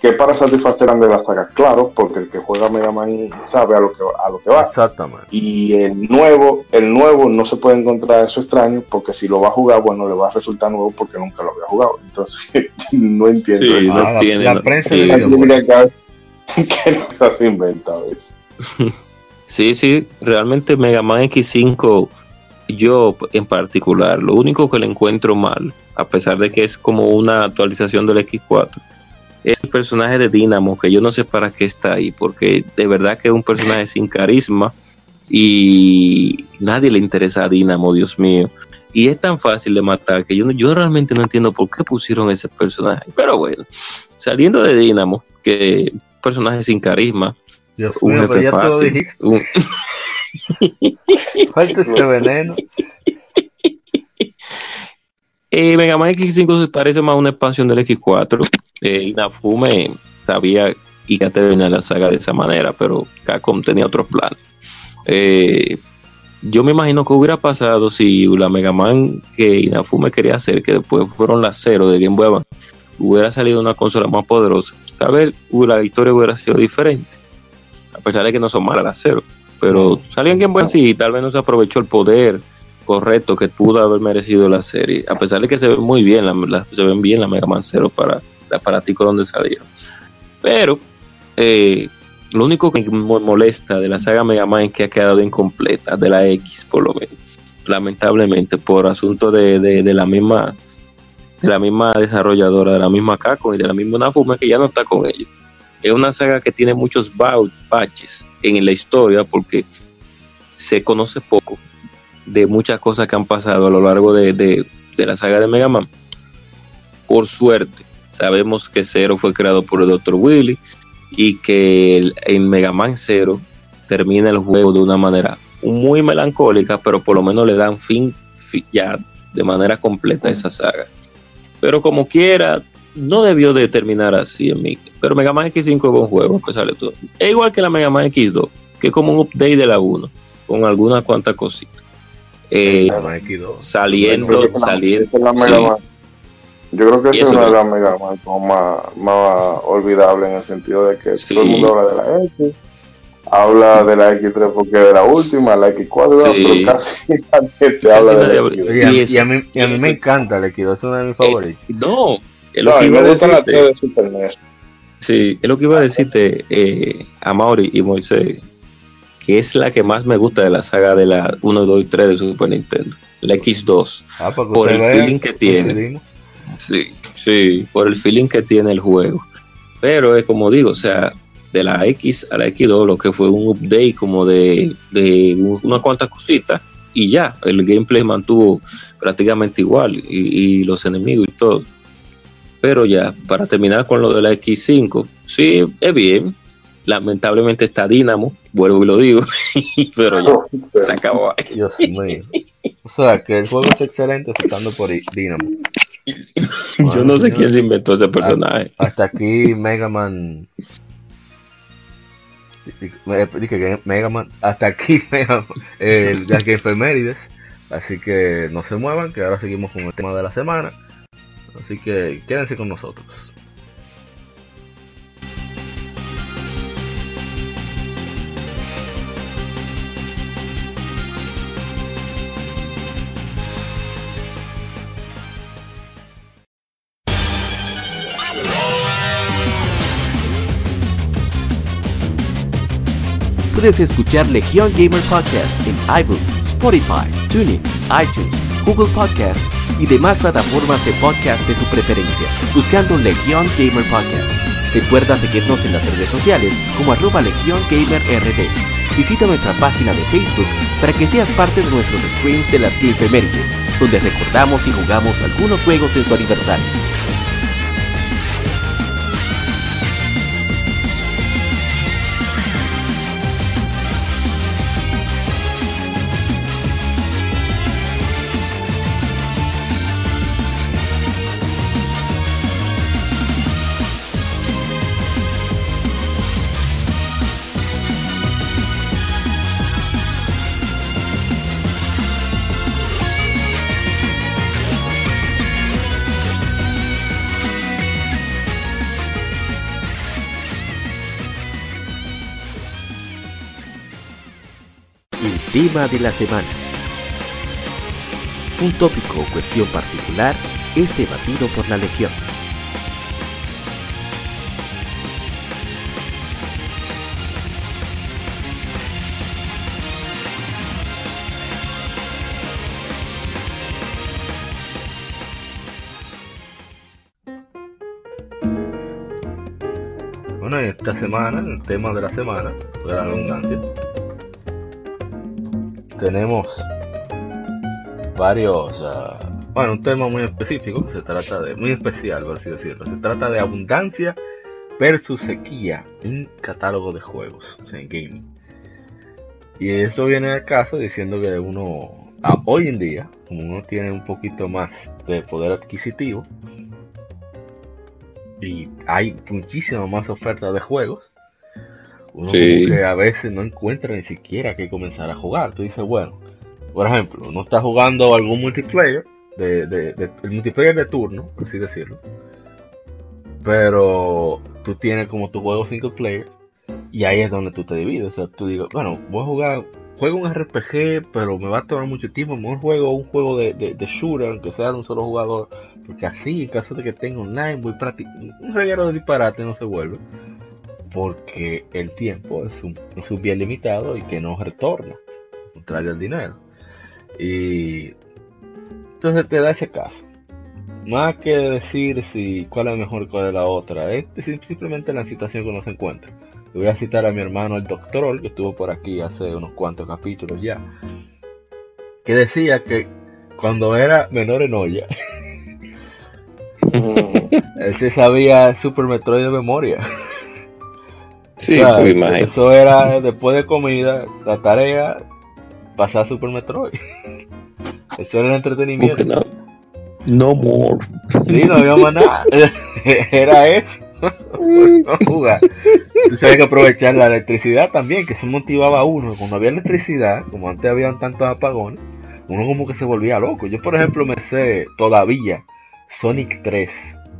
que para satisfacer de la saga, claro, porque el que juega Mega Man sabe a lo que a lo que va. Exactamente. Y el nuevo, el nuevo no se puede encontrar eso extraño, porque si lo va a jugar, bueno, le va a resultar nuevo porque nunca lo había jugado. Entonces, no entiendo. Sí, no ah, la, la, prensa sí, que, no se inventa a veces. Sí, sí, realmente Mega Man X5 yo en particular, lo único que le encuentro mal, a pesar de que es como una actualización del X4, es el personaje de Dynamo, que yo no sé para qué está ahí, porque de verdad que es un personaje sin carisma y nadie le interesa a Dynamo, Dios mío. Y es tan fácil de matar que yo, yo realmente no entiendo por qué pusieron ese personaje. Pero bueno, saliendo de Dynamo, que personaje sin carisma, Dios un jefe ya fácil. Un... Falta ese veneno. Eh, Mega Man X5 se parece más a una expansión del X4. Eh, Inafume sabía y que terminar la saga de esa manera, pero Capcom tenía otros planes. Eh, yo me imagino que hubiera pasado si la Mega Man que Inafume quería hacer, que después fueron las cero de Game Boy Advance, hubiera salido una consola más poderosa. Tal vez la historia hubiera sido diferente, a pesar de que no son malas las cero. Pero salió en Game Boy Advance y tal vez no se aprovechó el poder correcto que pudo haber merecido la serie, a pesar de que se ve muy bien, se ven bien la Mega Man Zero para el aparatico donde salieron. Pero eh, lo único que me molesta de la saga Mega Man es que ha quedado incompleta, de la X por lo menos, lamentablemente, por asunto de, la misma de la misma desarrolladora, de la misma Capcom y de la misma Nafume que ya no está con ellos. Es una saga que tiene muchos baches en la historia porque se conoce poco de muchas cosas que han pasado a lo largo de, la saga de Mega Man. Por suerte, sabemos que Zero fue creado por el Dr. Willy y que en Mega Man Zero termina el juego de una manera muy melancólica, pero por lo menos le dan fin, ya de manera completa a esa saga. Pero como quiera, no debió de terminar así en mí. Pero Mega Man X5 es un juego, pues sale todo. Es igual que la Mega Man X2, que es como un update de la 1, con algunas cuantas cositas. Eh, saliendo, saliendo. Yo creo que esa es una de las Mega Man más, más olvidable en el sentido de que todo el mundo habla de la X, habla de la X3 porque es de la última, la X4, pero casi nadie te habla de la X. Y, a mí, y a mí me encanta la X2, es una de mis eh, favoritas. no, es lo que iba a decirte. De Super NES. Sí, es lo que iba a decirte eh, a Mauri y Moisés que es la que más me gusta de la saga de la 1, 2 y 3 de Super Nintendo. La X2. Ah, por el feeling que tiene. Sí, sí, por el feeling que tiene el juego. Pero es como digo, o sea, de la X a la X2, lo que fue un update como de, de unas cuantas cositas y ya, el gameplay mantuvo prácticamente igual y, y, los enemigos y todo. Pero ya, para terminar con lo de la X5, sí, es bien, Lamentablemente está Dynamo, vuelvo y lo digo, pero ya se acabó ahí. Dios mío. O sea, que el juego es excelente estando por Dynamo. Yo no sé quién se inventó ese personaje. Hasta aquí Mega Man. Mega Man. Hasta aquí Mega Man. El Game Así que no se muevan, que ahora seguimos con el tema de la semana. Así que quédense con nosotros. Puedes escuchar Legion Gamer Podcast en iBooks, Spotify, TuneIn, iTunes, Google Podcast y demás plataformas de podcast de su preferencia, buscando Legion Gamer Podcast. Recuerda seguirnos en las redes sociales como arroba Legion Gamer RD. Visita nuestra página de Facebook para que seas parte de nuestros streams de las Efemérides, donde recordamos y jugamos algunos juegos de su aniversario. de la semana. Un tópico o cuestión particular es debatido por la Legión. Bueno, esta semana, el tema de la semana, fue la redundancia, tenemos varios, uh, bueno, un tema muy específico que se trata de, muy especial por así decirlo, se trata de abundancia versus sequía en catálogo de juegos, en gaming. Y eso viene al caso diciendo que uno, hoy en día, como uno tiene un poquito más de poder adquisitivo, y hay muchísima más oferta de juegos, uno que a veces no encuentra ni siquiera que comenzar a jugar. Tú dices, bueno, por ejemplo, uno está jugando algún multiplayer, de, de, el multiplayer de turno, por así decirlo, pero tú tienes como tu juego single player y ahí es donde tú te divides. O sea, tú digas, bueno, voy a jugar, juego un RPG, pero me va a tomar mucho tiempo. Mejor juego un juego de, de, shooter, aunque sea de un solo jugador, porque así, en caso de que tenga online, voy práctico. Un reguero de disparate no se vuelve porque el tiempo es un, bien limitado y que no retorna, contrario al dinero. Y entonces te da ese caso. Más que decir si cuál es mejor cuál es la otra, es simplemente la situación que uno se encuentra. Le voy a citar a mi hermano el doctor, que estuvo por aquí hace unos cuantos capítulos ya, que decía que cuando era menor en olla, él se sabía Super Metroid de memoria. Sí, pues, Eso era después de comida, la tarea, pasar Super Metroid. Eso era el entretenimiento. No? no more. Sí, no había más nada. era eso. jugar. Tú sabes que aprovechar la electricidad también, que eso motivaba a uno. Cuando había electricidad, como antes habían tantos apagones, uno como que se volvía loco. Yo, por ejemplo, me sé todavía Sonic 3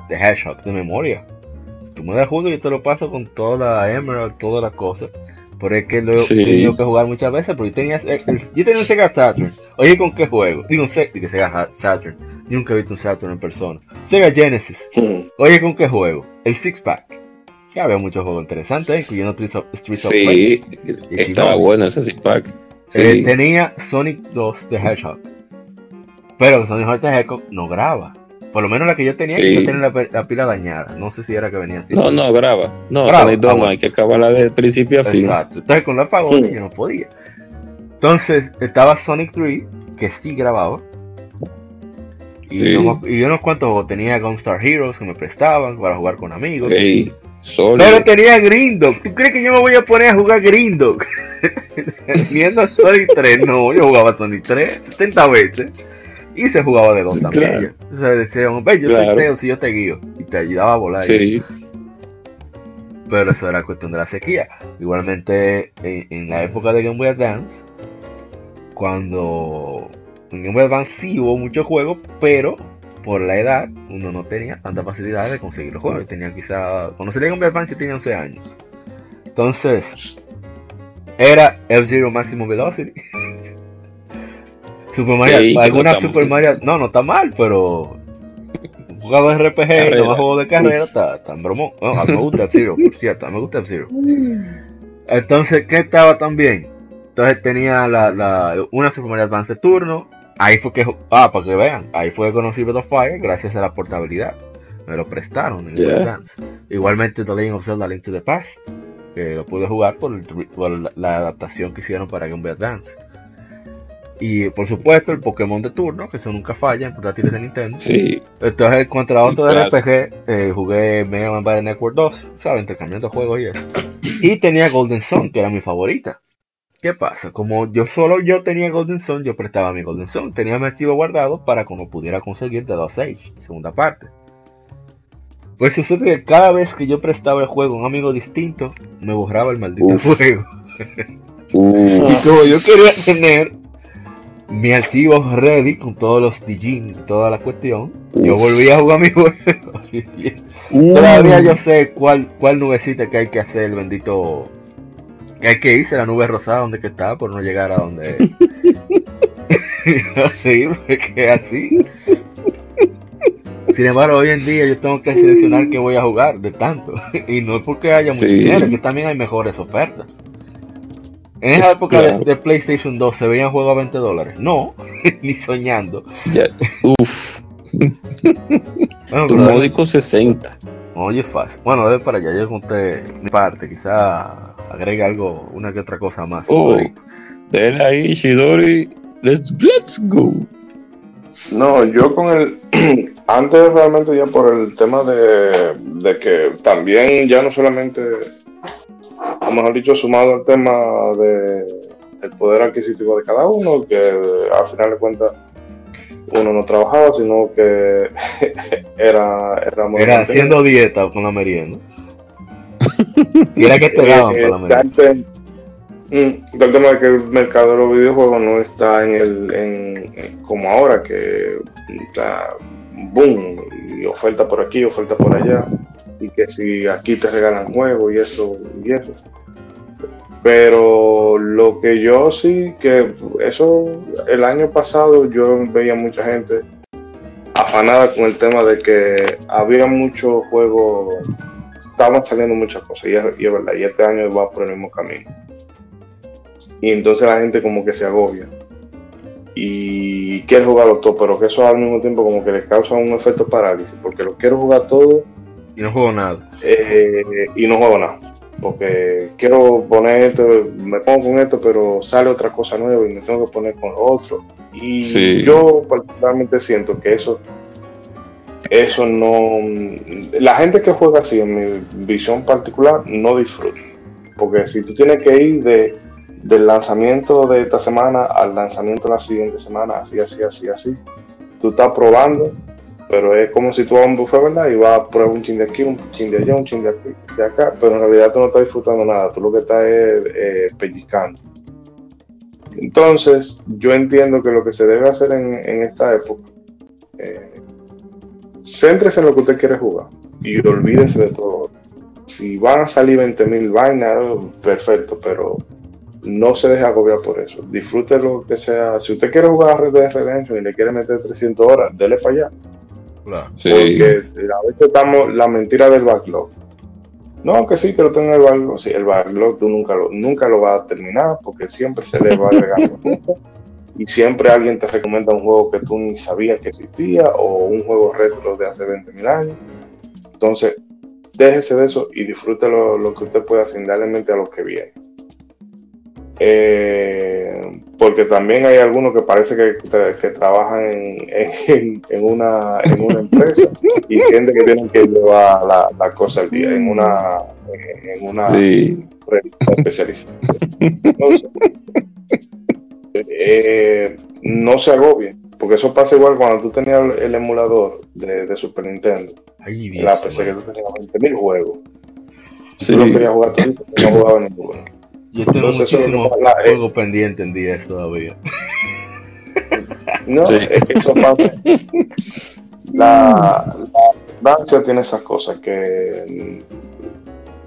de Hedgehog de memoria tú me das juego y yo te lo paso con toda la Emerald, todas las cosas. Por es que lo he tenido que jugar muchas veces, porque yo tenía, yo tenía un Sega Saturn. Oye, ¿con qué juego? Digo, un Sega Saturn. Nunca he visto un Saturn en persona. Sega Genesis. Hmm. Oye, ¿con qué juego? El Six Pack. Ya había muchos juegos interesantes, incluyendo Streets of, Sí, estaba bueno ese Six Pack. Eh, tenía Sonic 2 de Hedgehog. Pero Sonic 2 de Hedgehog no graba. Por lo menos la que yo tenía, yo tenía la, pila dañada. No sé si era que venía así. No, no, graba. No. Ah, no, hay que acabarla de principio a fin. Exacto. Entonces con la apagón yo no podía. Entonces estaba Sonic 3, que sí grababa. Y, yo y unos cuantos juegos. Tenía Gunstar Heroes que me prestaban para jugar con amigos. Pero tenía Grindog. ¿Tú crees que yo me voy a poner a jugar Grindog? Viendo Sonic 3. No, yo jugaba Sonic 3 70 veces. Y se jugaba de dos también. O sea, decían, ve, yo soy Tails y yo te guío. Y te ayudaba a volar. Sí. Pero eso era cuestión de la sequía. Igualmente, en, la época de Game Boy Advance, cuando en Game Boy Advance sí hubo muchos juegos, pero por la edad uno no tenía tanta facilidad de conseguir los juegos. Tenía quizá, cuando salía Game Boy Advance yo tenía 11 años. Entonces, era F-Zero Maximum Velocity. Super Mario, alguna Super Mario, no, no está mal, pero jugado RPG, no juego de carrera, está, en bromón. No, a mí me gusta F-Zero, por cierto, a mí me gusta F-Zero. Entonces, ¿qué estaba también? Entonces tenía la, la, una Super Mario Advance de turno. Ahí fue que, ah, para que vean, ahí fue que conocí Breath of Fire gracias a la portabilidad. Me lo prestaron en el Advance. Igualmente The Legend of Zelda Link to the Past, que lo pude jugar por, por la adaptación que hicieron para Game Boy Advance. Y por supuesto el Pokémon de turno, que eso nunca falla en portátiles de Nintendo. Sí. Entonces en cuanto a otro de RPG, eh, jugué Mega Man Battle Network 2, ¿sabes? Intercambiando juegos y eso. Y tenía Golden Sun, que era mi favorita. ¿Qué pasa? Como yo solo yo tenía Golden Sun, yo prestaba mi Golden Sun. Tenía mi archivo guardado para cuando pudiera conseguir The Lost Age, segunda parte. Pues sucede que cada vez que yo prestaba el juego a un amigo distinto, me borraba el maldito juego. y como yo quería tener mi archivo ready con todos los Digin y toda la cuestión. Yo volví a jugar mi juego. Todavía yo sé cuál, cuál nubecita que hay que hacer, el bendito. Que hay que irse a la nube rosada donde que está por no llegar a donde. sí, porque así. Sin embargo, hoy en día yo tengo que seleccionar qué voy a jugar de tanto. y no es porque haya mucho dinero, que también hay mejores ofertas. En esa época de, PlayStation 2 se veían juegos a 20 dólares. No, ni soñando. Ya, uf. bueno, tu módico 60. Oye, fácil. Bueno, de para allá, yo conté mi parte, quizá agregue algo, una que otra cosa más. Oh, de ahí, Shidori, let's, let's go. No, yo con el. Antes realmente ya por el tema de, de que también ya no solamente, o mejor dicho, sumado al tema de el poder adquisitivo de cada uno, que al final de cuentas uno no trabajaba, sino que era era, era haciendo dieta con la merienda. y era que te daban para la merienda. Mm, el tema de que el mercado de los videojuegos no está en el en, como ahora que está boom y oferta por aquí oferta por allá y que si aquí te regalan juegos y eso y eso. Pero lo que yo sí que eso el año pasado yo veía mucha gente afanada con el tema de que había muchos juegos estaban saliendo muchas cosas y es, y es verdad y este año va por el mismo camino. Y entonces la gente como que se agobia. Y quiere jugarlo todo, pero que eso al mismo tiempo como que le causa un efecto parálisis, porque lo quiero jugar todo y no juego nada. Eh, y no juego nada, porque quiero poner esto, me pongo con esto, pero sale otra cosa nueva y me tengo que poner con otro. Y yo particularmente siento que eso eso no la gente que juega así en mi visión particular no disfruta porque si tú tienes que ir de del lanzamiento de esta semana al lanzamiento de la siguiente semana, así, así, así, así. Tú estás probando, pero es como si tú vas a un buffet, ¿verdad? Y vas a probar un chin de aquí, un chin de allá, un chin de, aquí, de acá, pero en realidad tú no estás disfrutando nada, tú lo que estás es eh, pellizcando. Entonces, yo entiendo que lo que se debe hacer en, esta época, eh, céntrese en lo que usted quiere jugar y olvídese de todo. Si van a salir 20.000 vainas, perfecto, pero no se deje agobiar por eso. Disfrute lo que sea. Si usted quiere jugar Red Dead Redemption y le quiere meter 300 horas, dele para allá. Porque a veces estamos la mentira del backlog. No, que sí, pero tengo el backlog. Sí, el backlog tú nunca lo, nunca lo vas a terminar porque siempre se le va agregando y siempre alguien te recomienda un juego que tú ni sabías que existía o un juego retro de hace 20.000 años. Entonces, déjese de eso y disfrute lo, lo que usted pueda sin darle mente a lo que viene. Eh, porque también hay algunos que parece que, que trabajan en, en, una, en una empresa y sienten que tienen que llevar la, la cosa al día en una, en una especializada. Entonces, eh, no se agobien, porque eso pasa igual cuando tú tenías el emulador de, de Super Nintendo. la PC que tú tenías 20.000 juegos. Sí. Tú no querías jugar todo, no jugaba ninguno. Yo tengo muchísimos juegos pendientes en 10 todavía. No, eso pasa. La, la tiene esas cosas que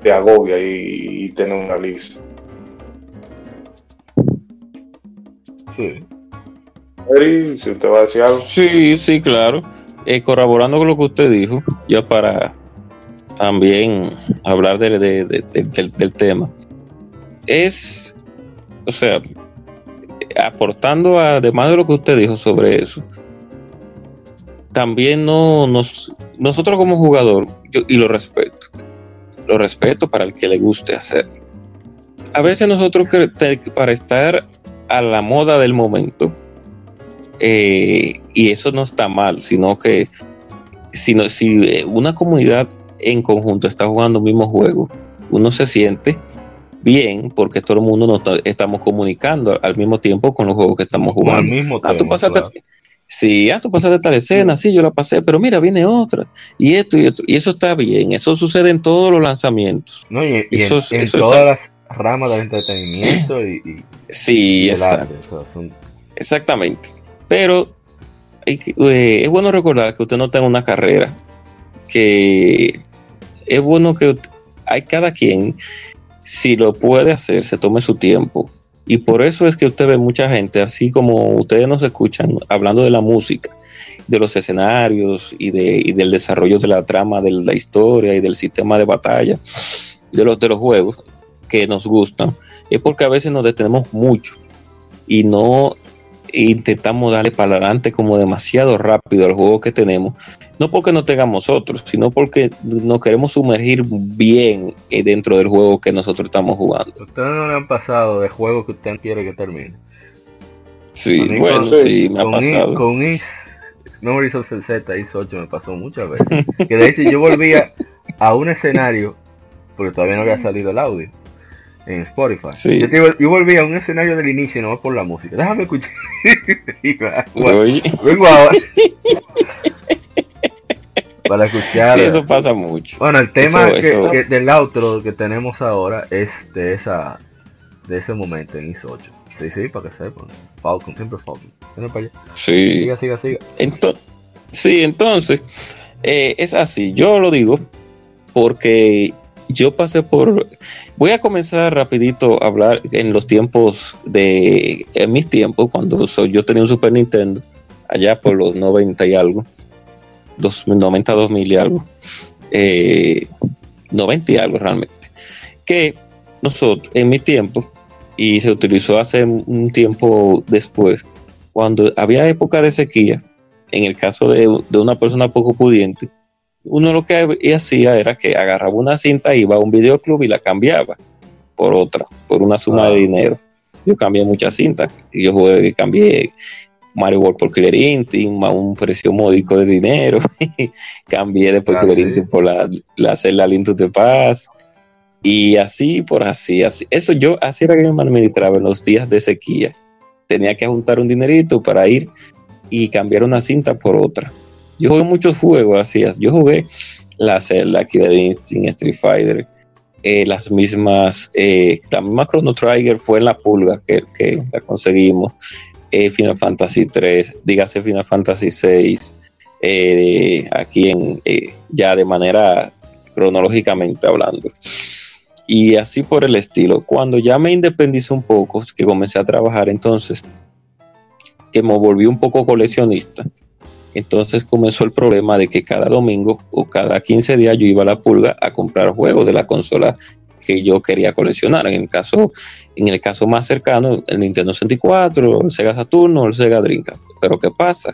te agobia y, tiene una lista. Sí. si usted va a decir algo. Sí, sí, claro. Eh, corroborando con lo que usted dijo, ya para también hablar de, del tema es, o sea, aportando además de lo que usted dijo sobre eso, también no nos, nosotros como jugador, y lo respeto, lo respeto para el que le guste hacer. A veces nosotros para estar a la moda del momento, eh, y eso no está mal, sino que si eh, una comunidad en conjunto está jugando el mismo juego, uno se siente bien porque todo el mundo nos estamos comunicando al mismo tiempo con los juegos que estamos jugando. Al mismo ah, tiempo, Sí, ah, tú pasaste tal escena, sí, yo la pasé, pero mira, viene otra, y esto y esto, y eso está bien, eso sucede en todos los lanzamientes No, y, en, todas las ramas del entretenimiento y, sí, exactamente. Pero eh, es bueno recordar que usted no tenga una carrera, que es bueno que hay cada quien si lo puede hacer, se tome su tiempo. Y por eso es que usted ve mucha gente, así como ustedes nos escuchan, hablando de la música, de los escenarios y, de, del desarrollo de la trama, de la historia y del sistema de batalla, de los, de los juegos que nos gustan, es porque a veces nos detenemos mucho y no intentamos darle para adelante como demasiado rápido al juego que tenemos no porque no tengamos otros, sino porque nos queremos sumergir bien eh, dentro del juego que nosotros estamos jugando. Ustedes no le han pasado de juego que usted quiere que termine. Sí, bueno, sí, me ha pasado. con Is, Memories of Z, Is 8 me pasó muchas veces. que de hecho yo volvía a un escenario, porque todavía no había salido el audio en Spotify. Sí. Yo, yo, volví a un escenario del inicio, no por la música. Déjame escuchar. Vengo ahora. para escuchar. Sí, eso pasa mucho. Bueno, el tema que, del outro que tenemos ahora es de esa de ese momento en IS 8. Sí, sí, para que sepan. Falcon, siempre Falcon. para allá. Sí. Siga, siga, siga. Entonces, sí, entonces, eh, es así. Yo lo digo porque yo pasé por... Voy a comenzar rapidito a hablar en los tiempos de... En mis tiempos, cuando yo tenía un Super Nintendo, allá por los 90 y algo. 90, 2000 y algo. Eh, 90 y algo realmente. Que nosotros, en mi tiempo, y se utilizó hace un tiempo después, cuando había época de sequía, en el caso de, una persona poco pudiente, uno lo que hacía era que agarraba una cinta, iba a un videoclub y la cambiaba por otra, por una suma de dinero. Yo cambié muchas cintas y yo jugué, cambié Mario World por Killer Instinct a un precio módico de dinero. cambié después ah, Killer Instinct por la, la celda Link to the Paz. Y así por así, así. Eso yo, así era que me administraba en los días de sequía. Tenía que juntar un dinerito para ir y cambiar una cinta por otra. Yo jugué muchos juegos así. Yo jugué la aquí de Instinct, Street Fighter, eh, las mismas, eh, la misma Chrono Trigger fue en la pulga que, que la conseguimos. Eh, Final Fantasy 3, dígase Final Fantasy 6, aquí ya de manera cronológicamente hablando y así por el estilo. Cuando ya me independicé un poco, que comencé a trabajar entonces, que me volví un poco coleccionista, entonces comenzó el problema de que cada domingo o cada 15 días yo iba a la pulga a comprar juegos de la consola que yo quería coleccionar. En el caso, en el caso más cercano, el Nintendo 64, el Sega Saturno, el Sega Dreamcast. Pero ¿qué pasa?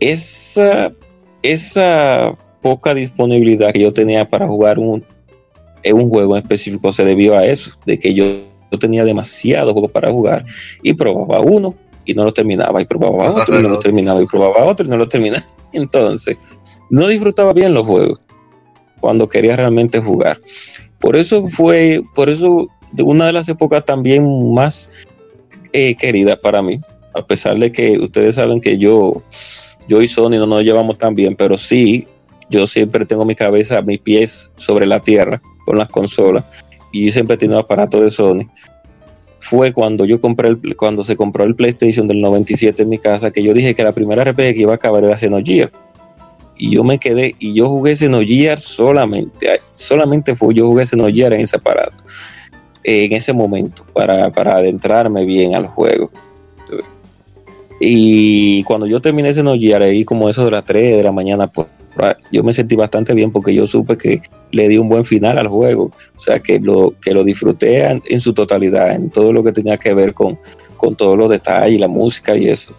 Esa, esa poca disponibilidad que yo tenía para jugar un, un juego en específico se debió a eso, de que yo, tenía demasiados juegos para jugar y probaba uno y no lo terminaba, y probaba otro y no lo terminaba, y probaba otro y no lo terminaba. Entonces, no disfrutaba bien los juegos cuando quería realmente jugar. Por eso fue, por eso una de las épocas también más eh, queridas para mí, a pesar de que ustedes saben que yo, yo y Sony no nos llevamos tan bien, pero sí, yo siempre tengo mi cabeza, mis pies sobre la tierra con las consolas y siempre he tenido aparato de Sony fue cuando yo compré el, cuando se compró el PlayStation del 97 en mi casa que yo dije que la primera RPG que iba a acabar era Xenogear y yo me quedé y yo jugué Xenogear solamente solamente fue yo jugué Xenogear en ese aparato en ese momento para, para adentrarme bien al juego. Y cuando yo terminé Xenogear ahí como eso de las 3 de la mañana pues yo me sentí bastante bien porque yo supe que le di un buen final al juego, o sea, que lo, que lo disfruté en, su totalidad, en todo lo que tenía que ver con, con todos los detalles, la música y eso.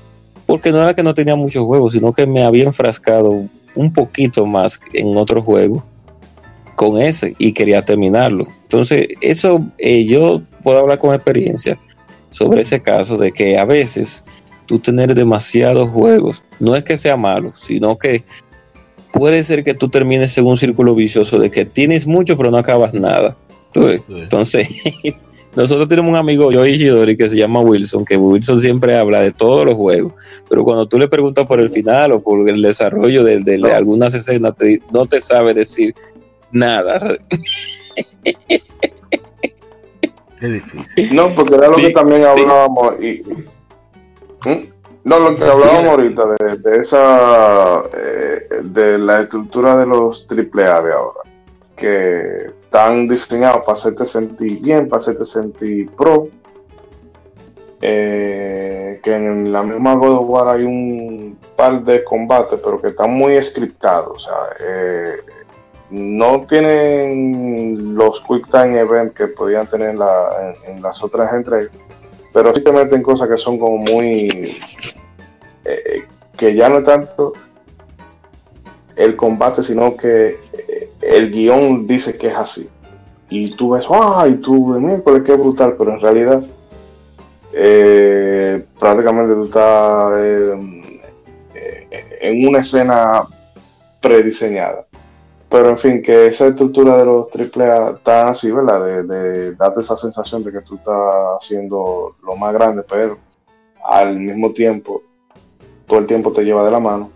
Porque no era que no tenía muchos juegos, sino que me había enfrascado un poquito más en otro juego con ese y quería terminarlo. Entonces, eso eh, yo puedo hablar con experiencia sobre ese caso de que a veces tú tener demasiados juegos, no es que sea malo, sino que puede ser que tú termines en un círculo vicioso de que tienes mucho pero no acabas nada. Entonces, nosotros tenemos un amigo, yo y que se llama Wilson, que Wilson siempre habla de todos los juegos, pero cuando tú le preguntas por el final o por el desarrollo de, algunas escenas, no te sabe decir nada. Qué difícil. No, porque era lo que también hablábamos. Y, ¿Mm? No, lo que hablábamos ahorita de, esa, eh, de la estructura de los AAA de ahora, que están diseñados para hacerte sentir bien, para hacerte sentir pro, eh, que en la misma God of War hay un par de combates, pero que están muy scriptados, o sea, eh, no tienen los quick time events que podían tener en, en las otras entregas pero sí te meten cosas que son como muy. Eh, que ya no es tanto el combate, sino que eh, el guion dice que es así. Y tú ves, ¡ay! Tú, miércoles, qué brutal, pero en realidad eh, prácticamente tú estás en una escena prediseñada. Pero en fin, que esa estructura de los AAA está así, ¿verdad? De, darte esa sensación de que tú estás haciendo lo más grande, pero al mismo tiempo, todo el tiempo te lleva de la mano.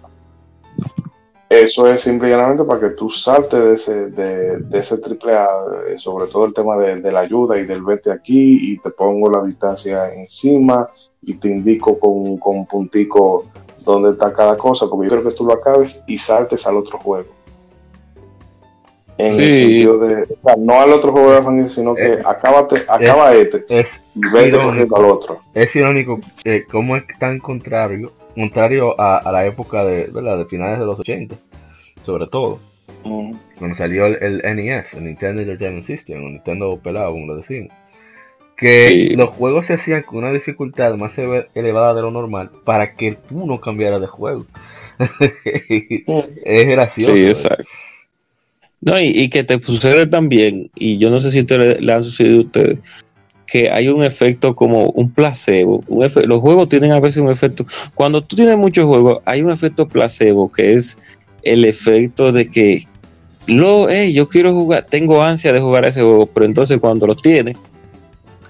Eso es simplemente para que tú saltes de ese, de, ese AAA, eh, sobre todo el tema de, la ayuda y del vete aquí y te pongo la distancia encima y te indico con, con un puntico dónde está cada cosa, porque yo creo que tú lo acabes y saltes al otro juego en el sentido de, o sea, no al otro juego de familia, sino que eh, acaba este es y vete al otro. Es irónico eh, cómo es tan contrario, contrario a, la época de, de finales de los 80, sobre todo. Cuando salió el, NES, el Nintendo Entertainment System, o Nintendo pelado, como lo decimos. Que los juegos se hacían con una dificultad más elevada de lo normal para que tú no cambiaras de juego. es gracioso. Sí, exacto. No, y, que te sucede también, y yo no sé si ustedes le han sucedido a ustedes, que hay un efecto como un placebo. los juegos tienen a veces un efecto. Cuando tú tienes muchos juegos, hay un efecto placebo que es el efecto de que lo, yo quiero jugar, tengo ansia de jugar ese juego, pero entonces cuando los tienes,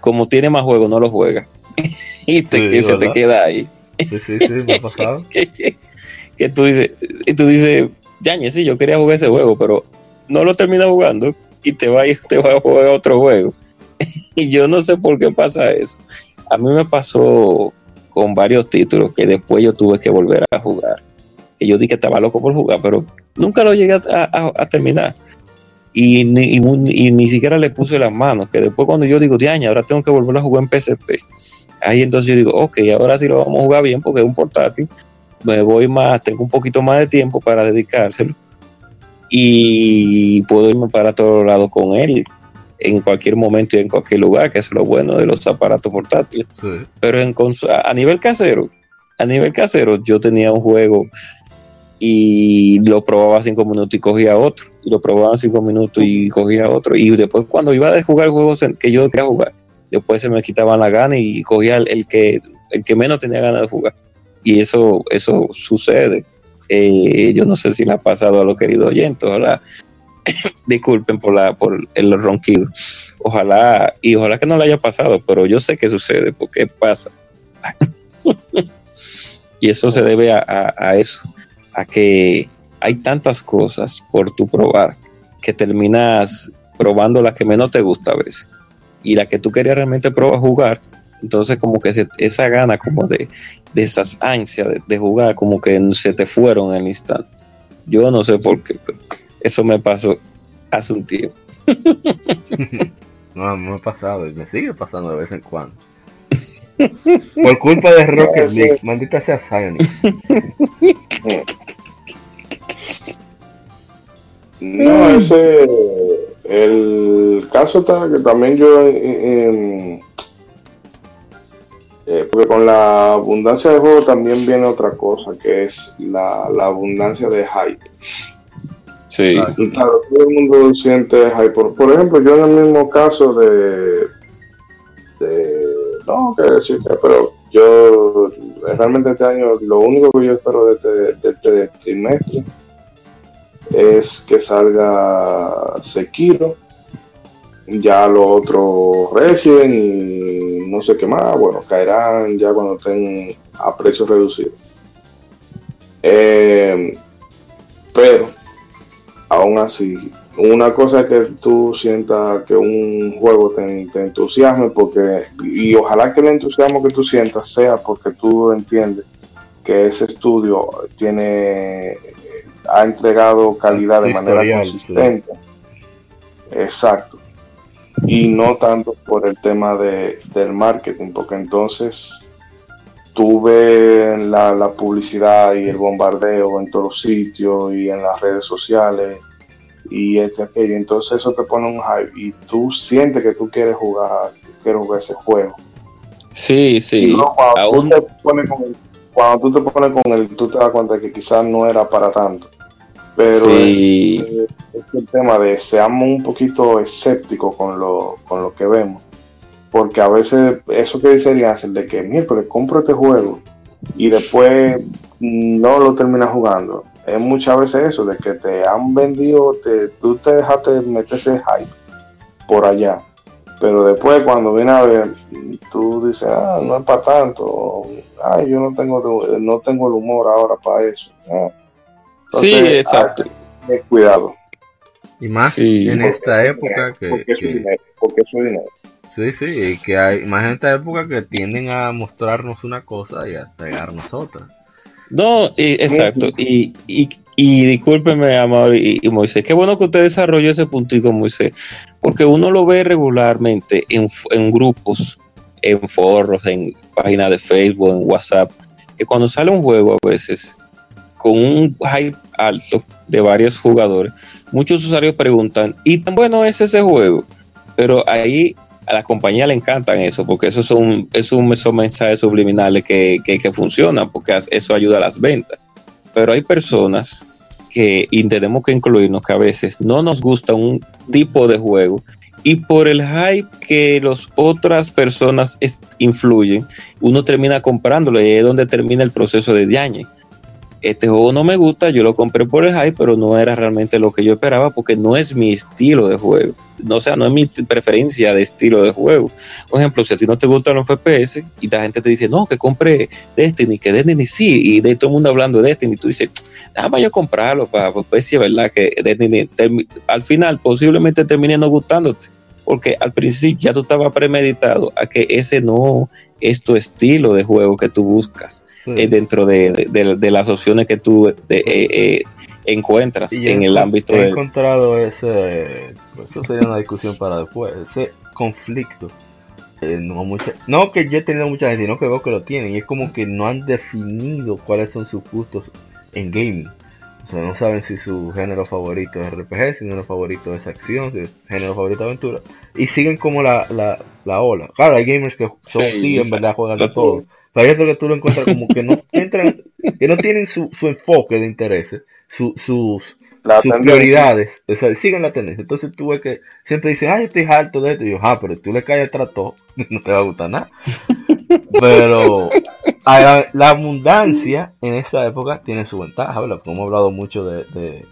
como tiene más juegos, no los juega. y te, que se te queda ahí. Sí, sí, sí, me ha pasado. que, tú dices, y tú dices, Yañez, sí, yo quería jugar ese juego, pero no lo termina jugando y te va, te va a jugar otro juego. y yo no sé por qué pasa eso. A mí me pasó con varios títulos que después yo tuve que volver a jugar. Que yo dije que estaba loco por jugar, pero nunca lo llegué a, terminar. Y ni, ni, siquiera le puse las manos. Que después, cuando yo digo, Diaña, ahora tengo que volver a jugar en PSP. Ahí entonces yo digo, ok, ahora sí lo vamos a jugar bien porque es un portátil. Me voy más, tengo un poquito más de tiempo para dedicárselo y puedo irme para todos lados con él en cualquier momento y en cualquier lugar, que es lo bueno de los aparatos portátiles. Pero en a nivel casero, a nivel casero, yo tenía un juego y lo probaba cinco minutos y cogía otro, y lo probaba cinco minutos y cogía otro, y después cuando iba a jugar juegos que yo quería jugar, después se me quitaban la gana y cogía el, que el que menos tenía ganas de jugar. Y eso, eso sucede. Eh, yo no sé si le ha pasado a los queridos oyentes, ojalá. Disculpen por, la, por el ronquido. Ojalá, y ojalá que no le haya pasado, pero yo sé que sucede, porque pasa. y eso se debe a, eso, a que hay tantas cosas por tu probar que terminas probando las que menos te gusta a veces. Y la que tú querías realmente probar jugar, entonces como que esa gana como de, esas ansias de, jugar como que se te fueron en el instante. Yo no sé por qué, pero eso me pasó hace un tiempo. no, me ha pasado y me sigue pasando de vez en cuando. Por culpa de Rocket League, maldita sea Sionix. No, ese. El caso está que también yo en, eh, porque con la abundancia de juego también viene otra cosa, que es la, abundancia de hype. Sí. claro, todo el mundo siente hype. Por, ejemplo, yo en el mismo caso de. no, que decirte, pero yo realmente este año lo único que yo espero de este, de este trimestre es que salga Sekiro, ya los otros Resident y no sé qué más, bueno, caerán ya cuando estén a precios reducidos. Eh, pero, aún así, una cosa es que tú sientas que un juego te, entusiasme, porque, y ojalá que el entusiasmo que tú sientas sea porque tú entiendes que ese estudio tiene ha entregado calidad de manera consistente. Exacto y no tanto por el tema de, del marketing, porque entonces tuve la, la publicidad y el bombardeo en todos los sitios y en las redes sociales y este aquello, entonces eso te pone un hype y tú sientes que tú quieres jugar, quieres jugar ese juego. Sí, sí. cuando, tú te pones con cuando tú te pones con el, tú te das cuenta que quizás no era para tanto. Pero es, el tema de seamos un poquito escépticos con lo, con lo que vemos. Porque a veces eso que dice el de que miércoles compro este juego y después no lo terminas jugando. Es muchas veces eso, de que te han vendido, te, tú te dejaste meter ese hype por allá. Pero después cuando viene a ver, tú dices, ah, no es para tanto, ay, yo no tengo, no tengo el humor ahora para eso. Ah, sí, exacto. cuidado. Y más en esta época que... Porque, es dinero, porque es dinero. Sí, sí, que hay más en esta época que tienden a mostrarnos una cosa y a pegarnos otra. No, exacto. Y, y, y discúlpeme, Amado y, Moisés, qué bueno que usted desarrolló ese puntico, Moisés, porque uno lo ve regularmente en, en grupos, en foros, en páginas de Facebook, en WhatsApp, que cuando sale un juego a veces con un hype alto de varios jugadores, muchos usuarios preguntan, ¿y tan bueno es ese juego? Pero ahí a la compañía le encantan eso, porque eso son, es un, esos mensajes subliminales que, que, funcionan, porque eso ayuda a las ventas. Pero hay personas que, y tenemos que incluirnos, que a veces no nos gusta un tipo de juego y por el hype que las otras personas influyen, uno termina comprándolo y es donde termina el proceso de daño este juego no me gusta, yo lo compré por el hype, pero no era realmente lo que yo esperaba porque no es mi estilo de juego. No, o sea, no es mi preferencia de estilo de juego. Por ejemplo, si a ti no te gustan los FPS y la gente te dice, no, que compre Destiny, que Destiny sí, y de todo el mundo hablando de Destiny, tú dices, nada más yo comprarlo, para pues sí es verdad que Destiny al final posiblemente termine no gustándote porque al principio ya tú estabas premeditado a que ese no es tu estilo de juego que tú buscas eh, dentro de, las opciones que tú eh, eh, encuentras en el ámbito he encontrado ese eso sería una discusión para después ese conflicto no, no que yo he tenido mucha gente sino que veo que lo tienen y es como que no han definido cuáles son sus gustos en gaming o sea, no saben si su género favorito es RPG, si su género favorito es acción, si su género favorito es aventura. Y siguen como la, la, la ola. Claro, hay gamers que son sí, en verdad juegan de todo. Pero hay otros que tú lo encuentras como que no entran, que no tienen su, su enfoque de intereses, su, sus, sus prioridades. O sea, siguen la tendencia. Entonces tú ves que siempre dicen, ay, estoy harto de esto. Y yo, ah, pero tú le caes el trato, no te va a gustar nada. Pero la, abundancia en esa época tiene su ventaja, ¿verdad? hemos hablado mucho de,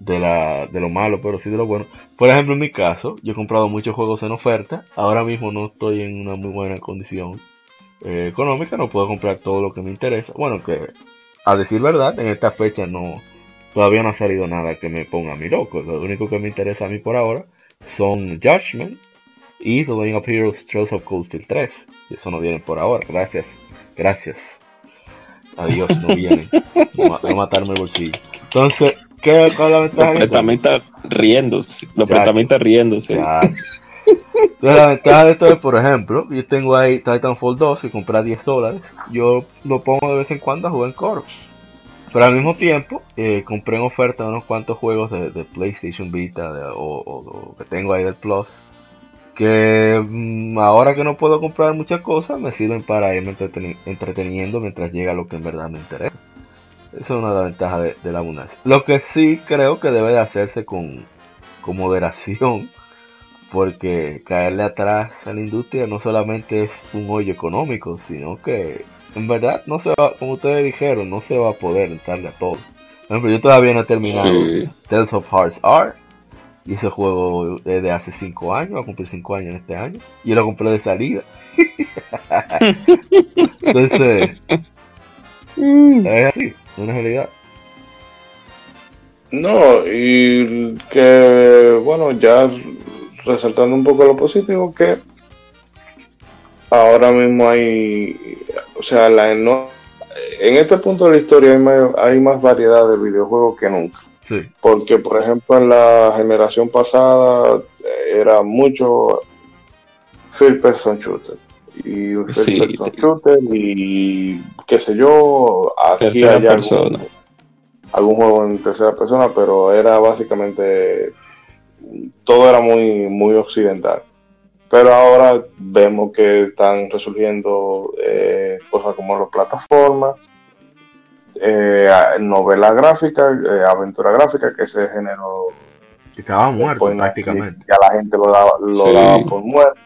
de, la, de lo malo, pero sí de lo bueno. Por ejemplo, en mi caso, yo he comprado muchos juegos en oferta. Ahora mismo no estoy en una muy buena condición eh, económica, no puedo comprar todo lo que me interesa. Bueno, que a decir verdad, en esta fecha no todavía no ha salido nada que me ponga a mi loco. Lo único que me interesa a mí por ahora son Judgment y The Legend of Heroes Trails of Cold Steel 3. Y eso no viene por ahora. Gracias. Gracias. Adiós, no vienen. Voy a matarme el bolsillo. Entonces, ¿qué, ¿cuál es la ventaja? Completamente riéndose. Completamente riéndose. Entonces, la ventaja de esto es, por ejemplo, yo tengo ahí Titanfall 2 que compré a 10 dólares. Yo lo pongo de vez en cuando a jugar en coro. Pero al mismo tiempo, eh, compré en oferta unos cuantos juegos de, PlayStation Vita o, o, que tengo ahí del Plus que mm, ahora que no puedo comprar muchas cosas me sirven para irme entreteniendo mientras llega lo que en verdad me interesa. Esa es una de las ventajas de, la abundancia. Lo que sí creo que debe de hacerse con, moderación, porque caerle atrás a la industria no solamente es un hoyo económico, sino que en verdad no se va, como ustedes dijeron, no se va a poder entrarle a todo. Por ejemplo, yo todavía no he terminado Tales of Hearts Art y ese juego es de hace 5 años, va a cumplir 5 años en este año. Y yo lo compré de salida. Entonces, es así, una realidad. No, y que, bueno, ya resaltando un poco lo positivo, que ahora mismo hay, o sea, la, no, en este punto de la historia hay hay más variedad de videojuegos que nunca. Porque, por ejemplo, en la generación pasada eh, era mucho first person shooter. Y first person shooter y qué sé yo, aquí hay algún, algún, juego en tercera persona, pero era básicamente todo era muy, muy occidental. Pero ahora vemos que están resurgiendo eh, cosas como las plataformas, eh, novela gráfica, eh, aventura gráfica, que ese género estaba muerto prácticamente. Ya la gente lo daba, lo por muerto.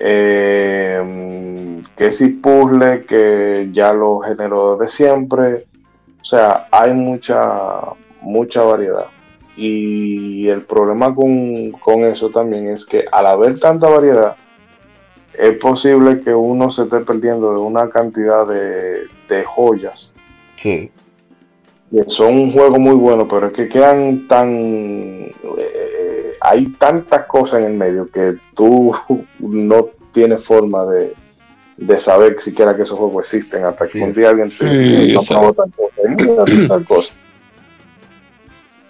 Eh, que si puzzle, que ya lo generó de siempre. O sea, hay mucha, mucha variedad. Y el problema con, con eso también es que al haber tanta variedad, es posible que uno se esté perdiendo de una cantidad de, de joyas. Sí. son un juego muy bueno, pero es que quedan tan... Eh, hay tantas cosas en el medio que tú no tienes forma de, de saber siquiera que esos juegos existen hasta que un día alguien te dice, no tal cosa.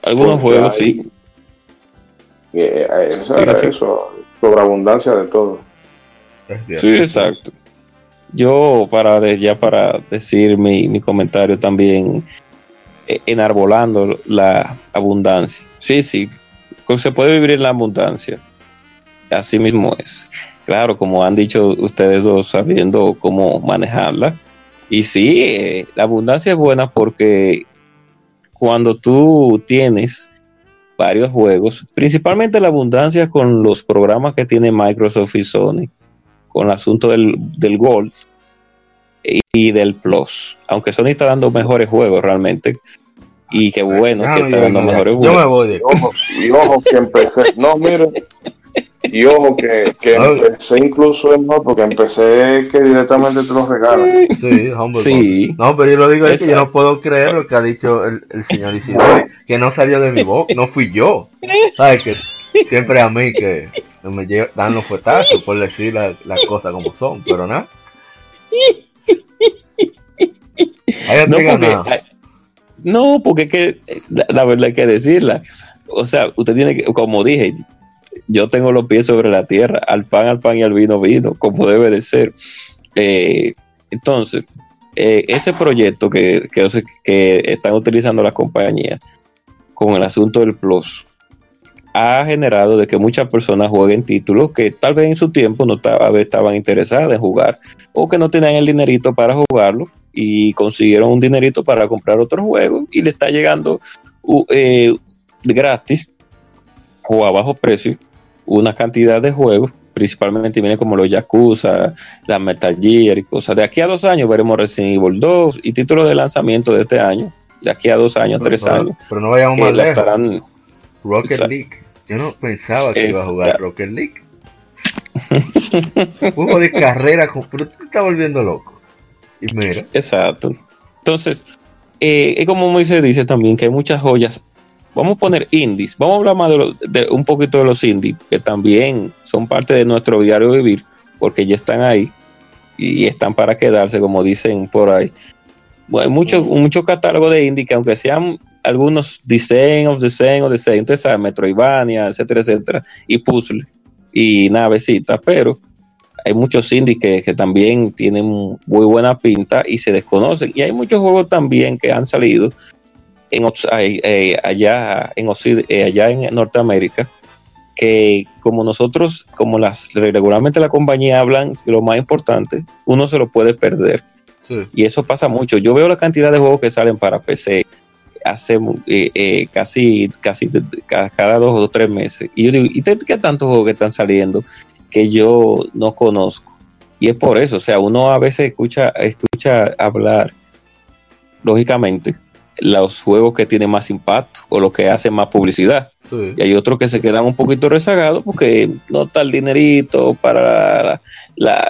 Algunos juegos sí. Eh, eh, eso, eso, sobreabundancia de todo. Sí, exacto. Yo, para ya para decir mi, mi comentario también, eh, enarbolando la abundancia. Sí, sí, se puede vivir en la abundancia. Así mismo es. Claro, como han dicho ustedes dos, sabiendo cómo manejarla. Y sí, eh, la abundancia es buena porque cuando tú tienes varios juegos, principalmente la abundancia con los programas que tiene Microsoft y Sony, con el asunto del, del Gold y del Plus. Aunque Sony está dando mejores juegos realmente. Y qué bueno que está dando mejores juegos. Yo me voy. Ojo, y ojo que empecé. No, mire. Y ojo que, que empecé incluso es mejor porque empecé que directamente te lo regalan. Sí, hombre. Sí. No, pero yo lo digo es que yo no puedo creer lo que ha dicho el, el señor Isidro, que no salió de mi voz, no fui yo. ¿Sabes? Que siempre a mí que me dan los fuetazos por decir las cosas como son, pero nada. No porque, no, porque es que la, verdad hay que decirla. O sea, usted tiene que, como dije, yo tengo los pies sobre la tierra, al pan, al pan y al vino, vino, como debe de ser. Eh, entonces, eh, ese proyecto que, que, que están utilizando las compañías con el asunto del Plus, ha generado de que muchas personas jueguen títulos que tal vez en su tiempo no estaban interesadas en jugar o que no tenían el dinerito para jugarlo y consiguieron un dinerito para comprar otro juego y le está llegando eh, gratis o a bajo precio una cantidad de juegos principalmente vienen como los Yakuza, la Metal Gear y cosas. De aquí a dos años veremos Resident Evil 2 y títulos de lanzamiento de este año. De aquí a dos años, tres años. Pero no vayamos más lejos. Estarán, Rocket League. Yo no pensaba que iba a jugar Rocket League. Juego de carrera, pero te está volviendo loco. Y mira. Exacto. Entonces, eh, es como Moisés dice también que hay muchas joyas. Vamos a poner indies. Vamos a hablar más de, un poquito de los indies, que también son parte de nuestro diario vivir, porque ya están ahí y están para quedarse, como dicen por ahí. Bueno, hay mucho, mucho catálogo de indie que aunque sean algunos design of design of design, entonces sabe, Metroidvania, etcétera, etcétera, y puzzle y navecitas, pero hay muchos indies que, también tienen muy buena pinta y se desconocen. Y hay muchos juegos también que han salido en, eh, allá, en eh, allá en Norteamérica que como nosotros, como las regularmente la compañía hablan de lo más importante, uno se lo puede perder. Y eso pasa mucho. Yo veo la cantidad de juegos que salen para PC, hace eh, eh, casi, casi cada dos o tres meses. Y yo digo, ¿y qué tantos juegos que están saliendo que yo no conozco? Y es por eso, o sea, uno a veces escucha, escucha hablar, lógicamente, los juegos que tienen más impacto o los que hacen más publicidad. Y hay otros que se quedan un poquito rezagados porque no está el dinerito para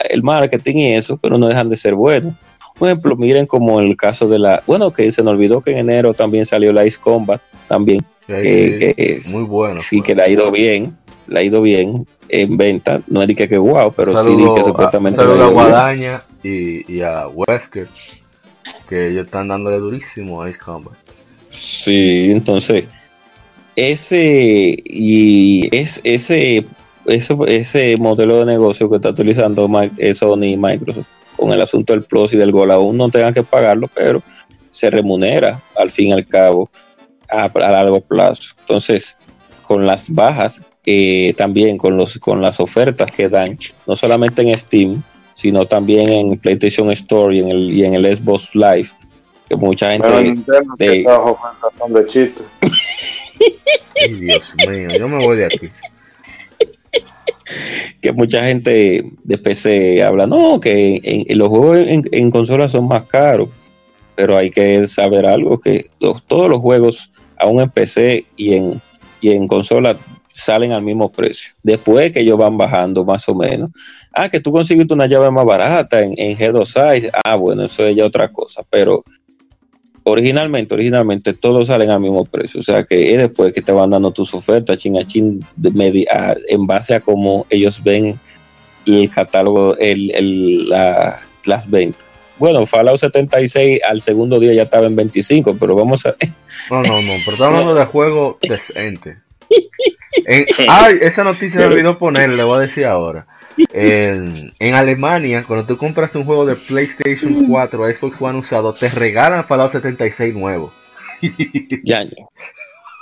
el marketing y eso, pero no dejan de ser buenos. Por ejemplo, miren como el caso de la, bueno, que se nos olvidó que en enero también salió la Ice Combat, también, que, es, muy bueno. Sí, que le ha ido bien, le ha ido bien en venta, no es que, que wow, pero sí que supuestamente... A, a Guadaña y, y, a Wesker, que ellos están dándole durísimo a Ice Combat. Sí, entonces, ese, y es, ese, ese, ese modelo de negocio que está utilizando eh, Sony y Microsoft con el asunto del plus y del gol aún no tengan que pagarlo, pero se remunera al fin y al cabo a, largo plazo. Entonces, con las bajas, eh, también con, los, con las ofertas que dan, no solamente en Steam, sino también en PlayStation Store y en el, y en el Xbox Live, que mucha gente de, de chistes. Dios mío, yo me voy de aquí. Que mucha gente de PC habla, no, que en, los juegos en, en consolas son más caros, pero hay que saber algo, que todos los juegos, aún en PC y en, y en consola, salen al mismo precio. Después que ellos van bajando más o menos. Ah, que tú consigues una llave más barata en, en G2 Ah, bueno, eso es ya otra cosa. Pero originalmente, originalmente todos salen al mismo precio. O sea que es después que te van dando tus ofertas, chin a chin, de media, en base a cómo ellos ven el catálogo, el, el, la, las ventas. Bueno, Fallout 76 al segundo día ya estaba en 25, pero vamos a. No, no, no, pero estamos hablando de juego decente. ay, esa noticia me olvidó poner, le voy a decir ahora. En, en, Alemania, cuando tú compras un juego de PlayStation 4 o Xbox One usado, te regalan Fallout 76 nuevo. Yaño.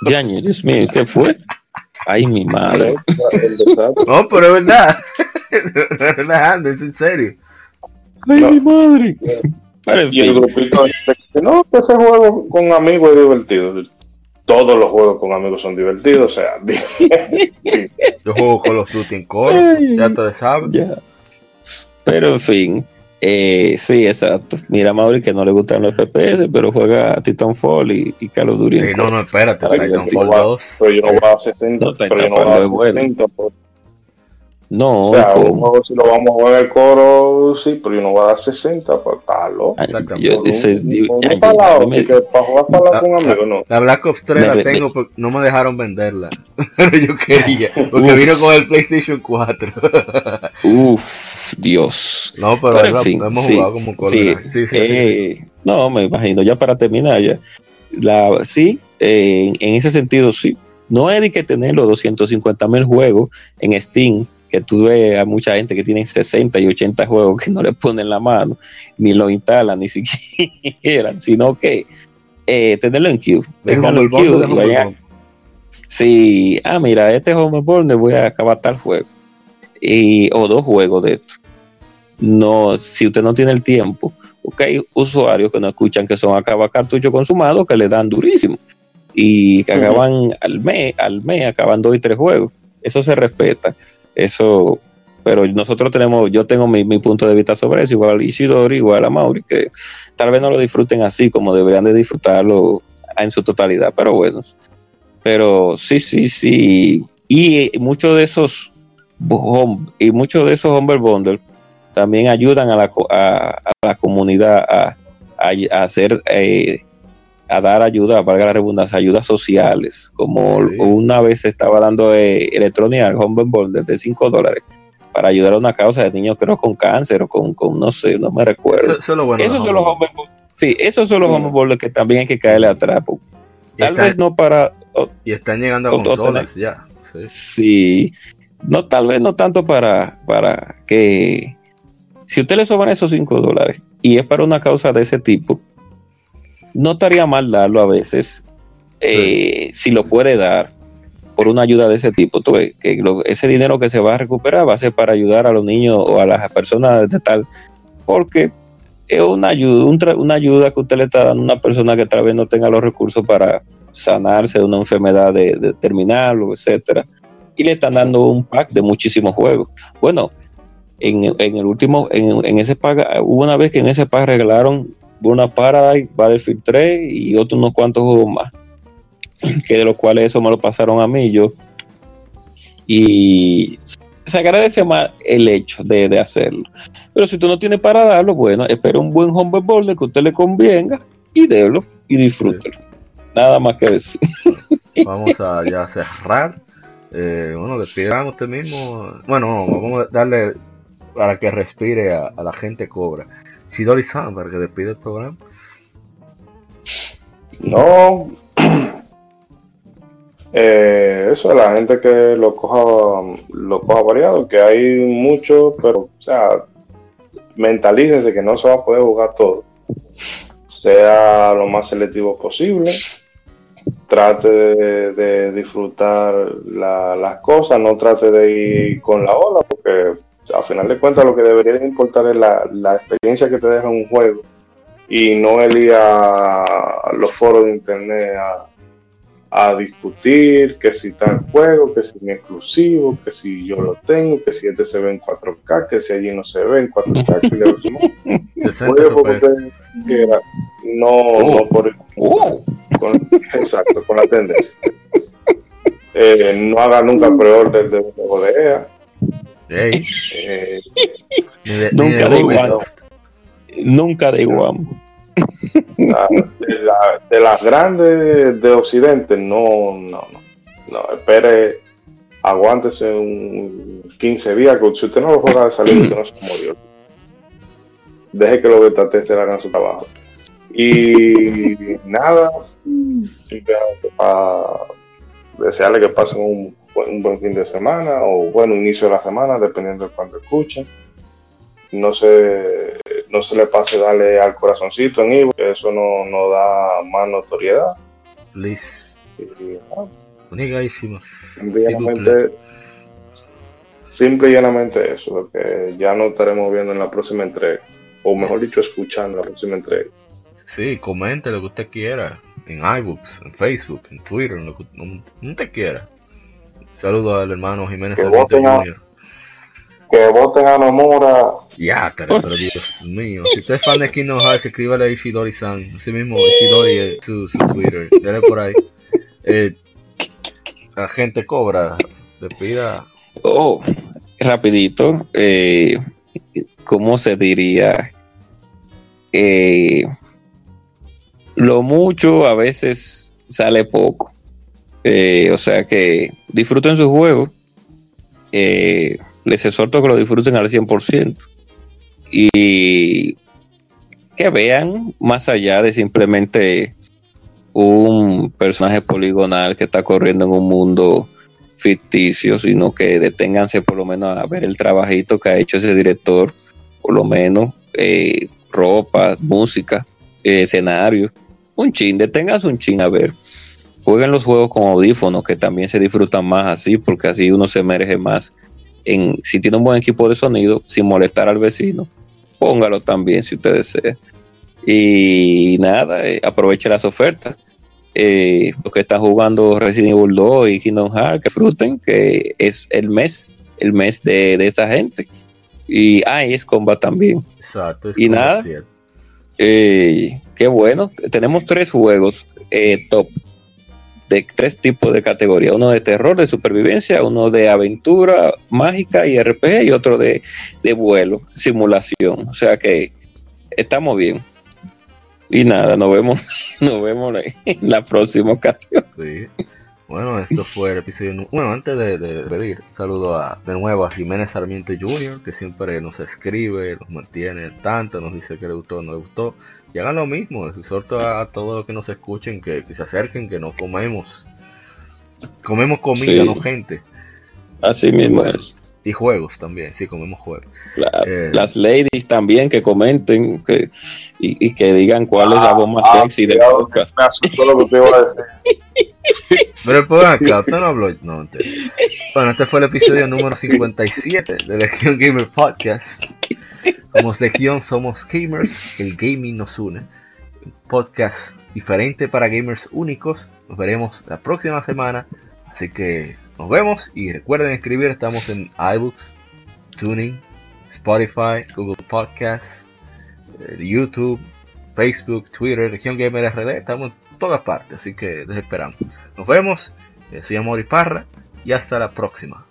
Yaño, Dios mío, ¿qué fue? Ay, mi madre. No, pero es verdad. Es verdad, es en serio. Ay, mi madre. y el grupito no, que ese juego con amigos es divertido todos los juegos con amigos son divertidos, o sea. Yo juego con los Duty en core, ya te sabes. Pero en fin, eh, sí, exacto. Mira, Mauri que no le gustan los FPS, pero juega Titanfall y, y Call of Duty. Sí, no, no, espérate, Titanfall 2. Pero yo no voy a 60, no, pero yo no voy a 60 no, o sea, si lo vamos a jugar en el coro, sí, pero yo no voy a dar 60 para estarlo. Yo dices, para jugar con amigos, no. La Black Ops 3 la tengo, porque no me dejaron venderla. pero yo quería, porque vino con el PlayStation 4. Uf, Dios. No, pero, pero en fin, hemos sí, jugado como sí, sí, sí, eh, No, me imagino, ya para terminar, ya. La, sí, eh, en, en ese sentido, sí. No es de que tener los 250 mil juegos en Steam que tú ves a mucha gente que tiene 60 y 80 juegos que no le ponen la mano, ni lo instalan, ni siquiera, sino que eh, tenerlo en queue. Tenerlo en queue Sí, ah, mira, este Homeborn le voy a acabar tal juego. Y, o dos juegos de esto. No, si usted no tiene el tiempo, porque hay usuarios que no escuchan que son acabar cartuchos consumados que le dan durísimo. Y que acaban al mes, al mes acaban dos y tres juegos. Eso se respeta eso, pero nosotros tenemos, yo tengo mi, punto de vista sobre eso, igual a Isidori, igual a Mauri, que tal vez no lo disfruten así como deberían de disfrutarlo en su totalidad, pero bueno. Pero sí, sí, sí. Y muchos de esos y muchos de esos Humble Bundle también ayudan a la, a, la comunidad a, a, hacer eh, a dar ayuda, para la redundancia, ayudas sociales, como una vez se estaba dando eh, electrónica al Home Ball desde 5 dólares para ayudar a una causa de niños, creo, con cáncer o con, con no sé, no me recuerdo. Eso, bueno esos son los Home Sí, esos son los Home que también hay que caerle atrás. Tal vez no para... y están llegando a consolas ya. Sí. no, tal vez no tanto para, para que... Si usted le sobran esos 5 dólares y es para una causa de ese tipo, no estaría mal darlo a veces, eh, si lo puede dar por una ayuda de ese tipo. Tú ves que ese dinero que se va a recuperar va a ser para ayudar a los niños o a las personas de tal, porque es una ayuda, una ayuda que usted le está dando a una persona que tal vez no tenga los recursos para sanarse de una enfermedad de, terminal o etcétera. Y le están dando un pack de muchísimos juegos. Bueno, en, el último, en, en, ese pack, hubo una vez que en ese pack regalaron Burnout Paradise, Battlefield 3 y otros unos cuantos juegos más. Que de los cuales eso me lo pasaron a mí yo. Y se agradece más el hecho de, hacerlo. Pero si tú no tienes para darlo, bueno, espera un buen homebrew que a usted le convenga y délo y disfrútelo. Nada más que decir. Vamos a ya cerrar. Eh, bueno, despidamos usted mismo. Bueno, vamos a darle para que respire a la gente cobra. Sidori San para que despide el programa. No. Eh, eso, la gente que lo coja, lo coja variado, que hay mucho, pero, o sea, mentalícense que no se va a poder jugar todo. Sea lo más selectivo posible. Trate de, disfrutar las cosas, no trate de ir con la ola, porque al final de cuentas lo que debería importar es la, experiencia que te deja un juego y no él iba a los foros de internet a, discutir que si tal juego, que si es exclusivo, que si yo lo tengo, que si este se ve en 4K, que si allí no se ve en 4K, que le no, oh. no por oh. exacto, con la tendencia. Eh, no haga nunca pre-order de un juego de EA. Eh, nunca de igual. Nunca de igual. de, las grandes de Occidente, no, no, no. No, espere, aguántese un 15 días. Si usted no lo juega de salir, usted no se murió. Deje que los beta testers hagan su trabajo. Y nada, simplemente para desearle que pasen un, un, buen fin de semana o bueno, inicio de la semana, dependiendo de cuando escuchen. No se, no se le pase darle al corazoncito en Ivo, que eso no, no da más notoriedad. Liz. Simplemente, simple y llanamente eso, que ya no estaremos viendo en la próxima entrega, o mejor dicho, escuchando la próxima entrega. Sí, comente lo que usted quiera en iBooks, en Facebook, en Twitter, en lo que usted quiera. Saludos al hermano Jiménez Sarmiento Jr. Que voten a Nomura. Ya, pero, pero Dios mío. Si usted es fan de Kingdom Hearts, escríbale a Ishidori-san. Así mismo, Ishidori es su, su Twitter. Dale por ahí. Eh, la gente cobra. Despida. Oh, rapidito. Eh, ¿Cómo se diría? Eh, lo mucho a veces sale poco. Eh, o sea que disfruten su juego. Eh, les exhorto que lo disfruten al 100%. Y que vean más allá de simplemente un personaje poligonal que está corriendo en un mundo ficticio, sino que deténganse por lo menos a ver el trabajito que ha hecho ese director, por lo menos eh, ropa, música, escenario un chin, deténgase un chin a ver. Jueguen los juegos con audífonos, que también se disfrutan más así, porque así uno se merece más. En, si tiene un buen equipo de sonido, sin molestar al vecino, póngalo también si usted desea. Y nada, eh, aproveche las ofertas. Eh, los que están jugando Resident Evil 2 y Kingdom Hearts, que disfruten, que es el mes, el mes de, esa gente. Y ah, es Combat también. Exacto, y nada. Eh, qué bueno. Tenemos tres juegos eh, top de tres tipos de categoría. Uno de terror, de supervivencia, uno de aventura mágica y RPG y otro de, vuelo, simulación. O sea que estamos bien. Y nada, nos vemos, nos vemos en la próxima ocasión. Bueno, esto fue el episodio. Bueno, antes de, de, pedir, saludo a, de nuevo a Jiménez Sarmiento Jr., que siempre nos escribe, nos mantiene tanto, nos dice que le gustó, no le gustó. Y hagan lo mismo, exhorto a, a todos los que nos escuchen que, se acerquen, que no comemos. Comemos comida, no gente. Así mismo es. Y juegos también, sí, comemos juegos. Eh, las ladies también que comenten que, y, que digan cuál es la voz más ah, sexy podcast. lo que te iba a decir. Pero por acá, usted no habló. No, bueno, este fue el episodio número 57 de Legion Gamer Podcast. Somos Legion, somos gamers, el gaming nos une. Un podcast diferente para gamers únicos. Nos veremos la próxima semana. Así que nos vemos y recuerden escribir, estamos en iBooks, Tuning, Spotify, Google Podcasts, eh, YouTube, Facebook, Twitter, Región Gamer RD, estamos en todas partes, así que les esperamos. Nos vemos, eh, soy Amor y Parra y hasta la próxima.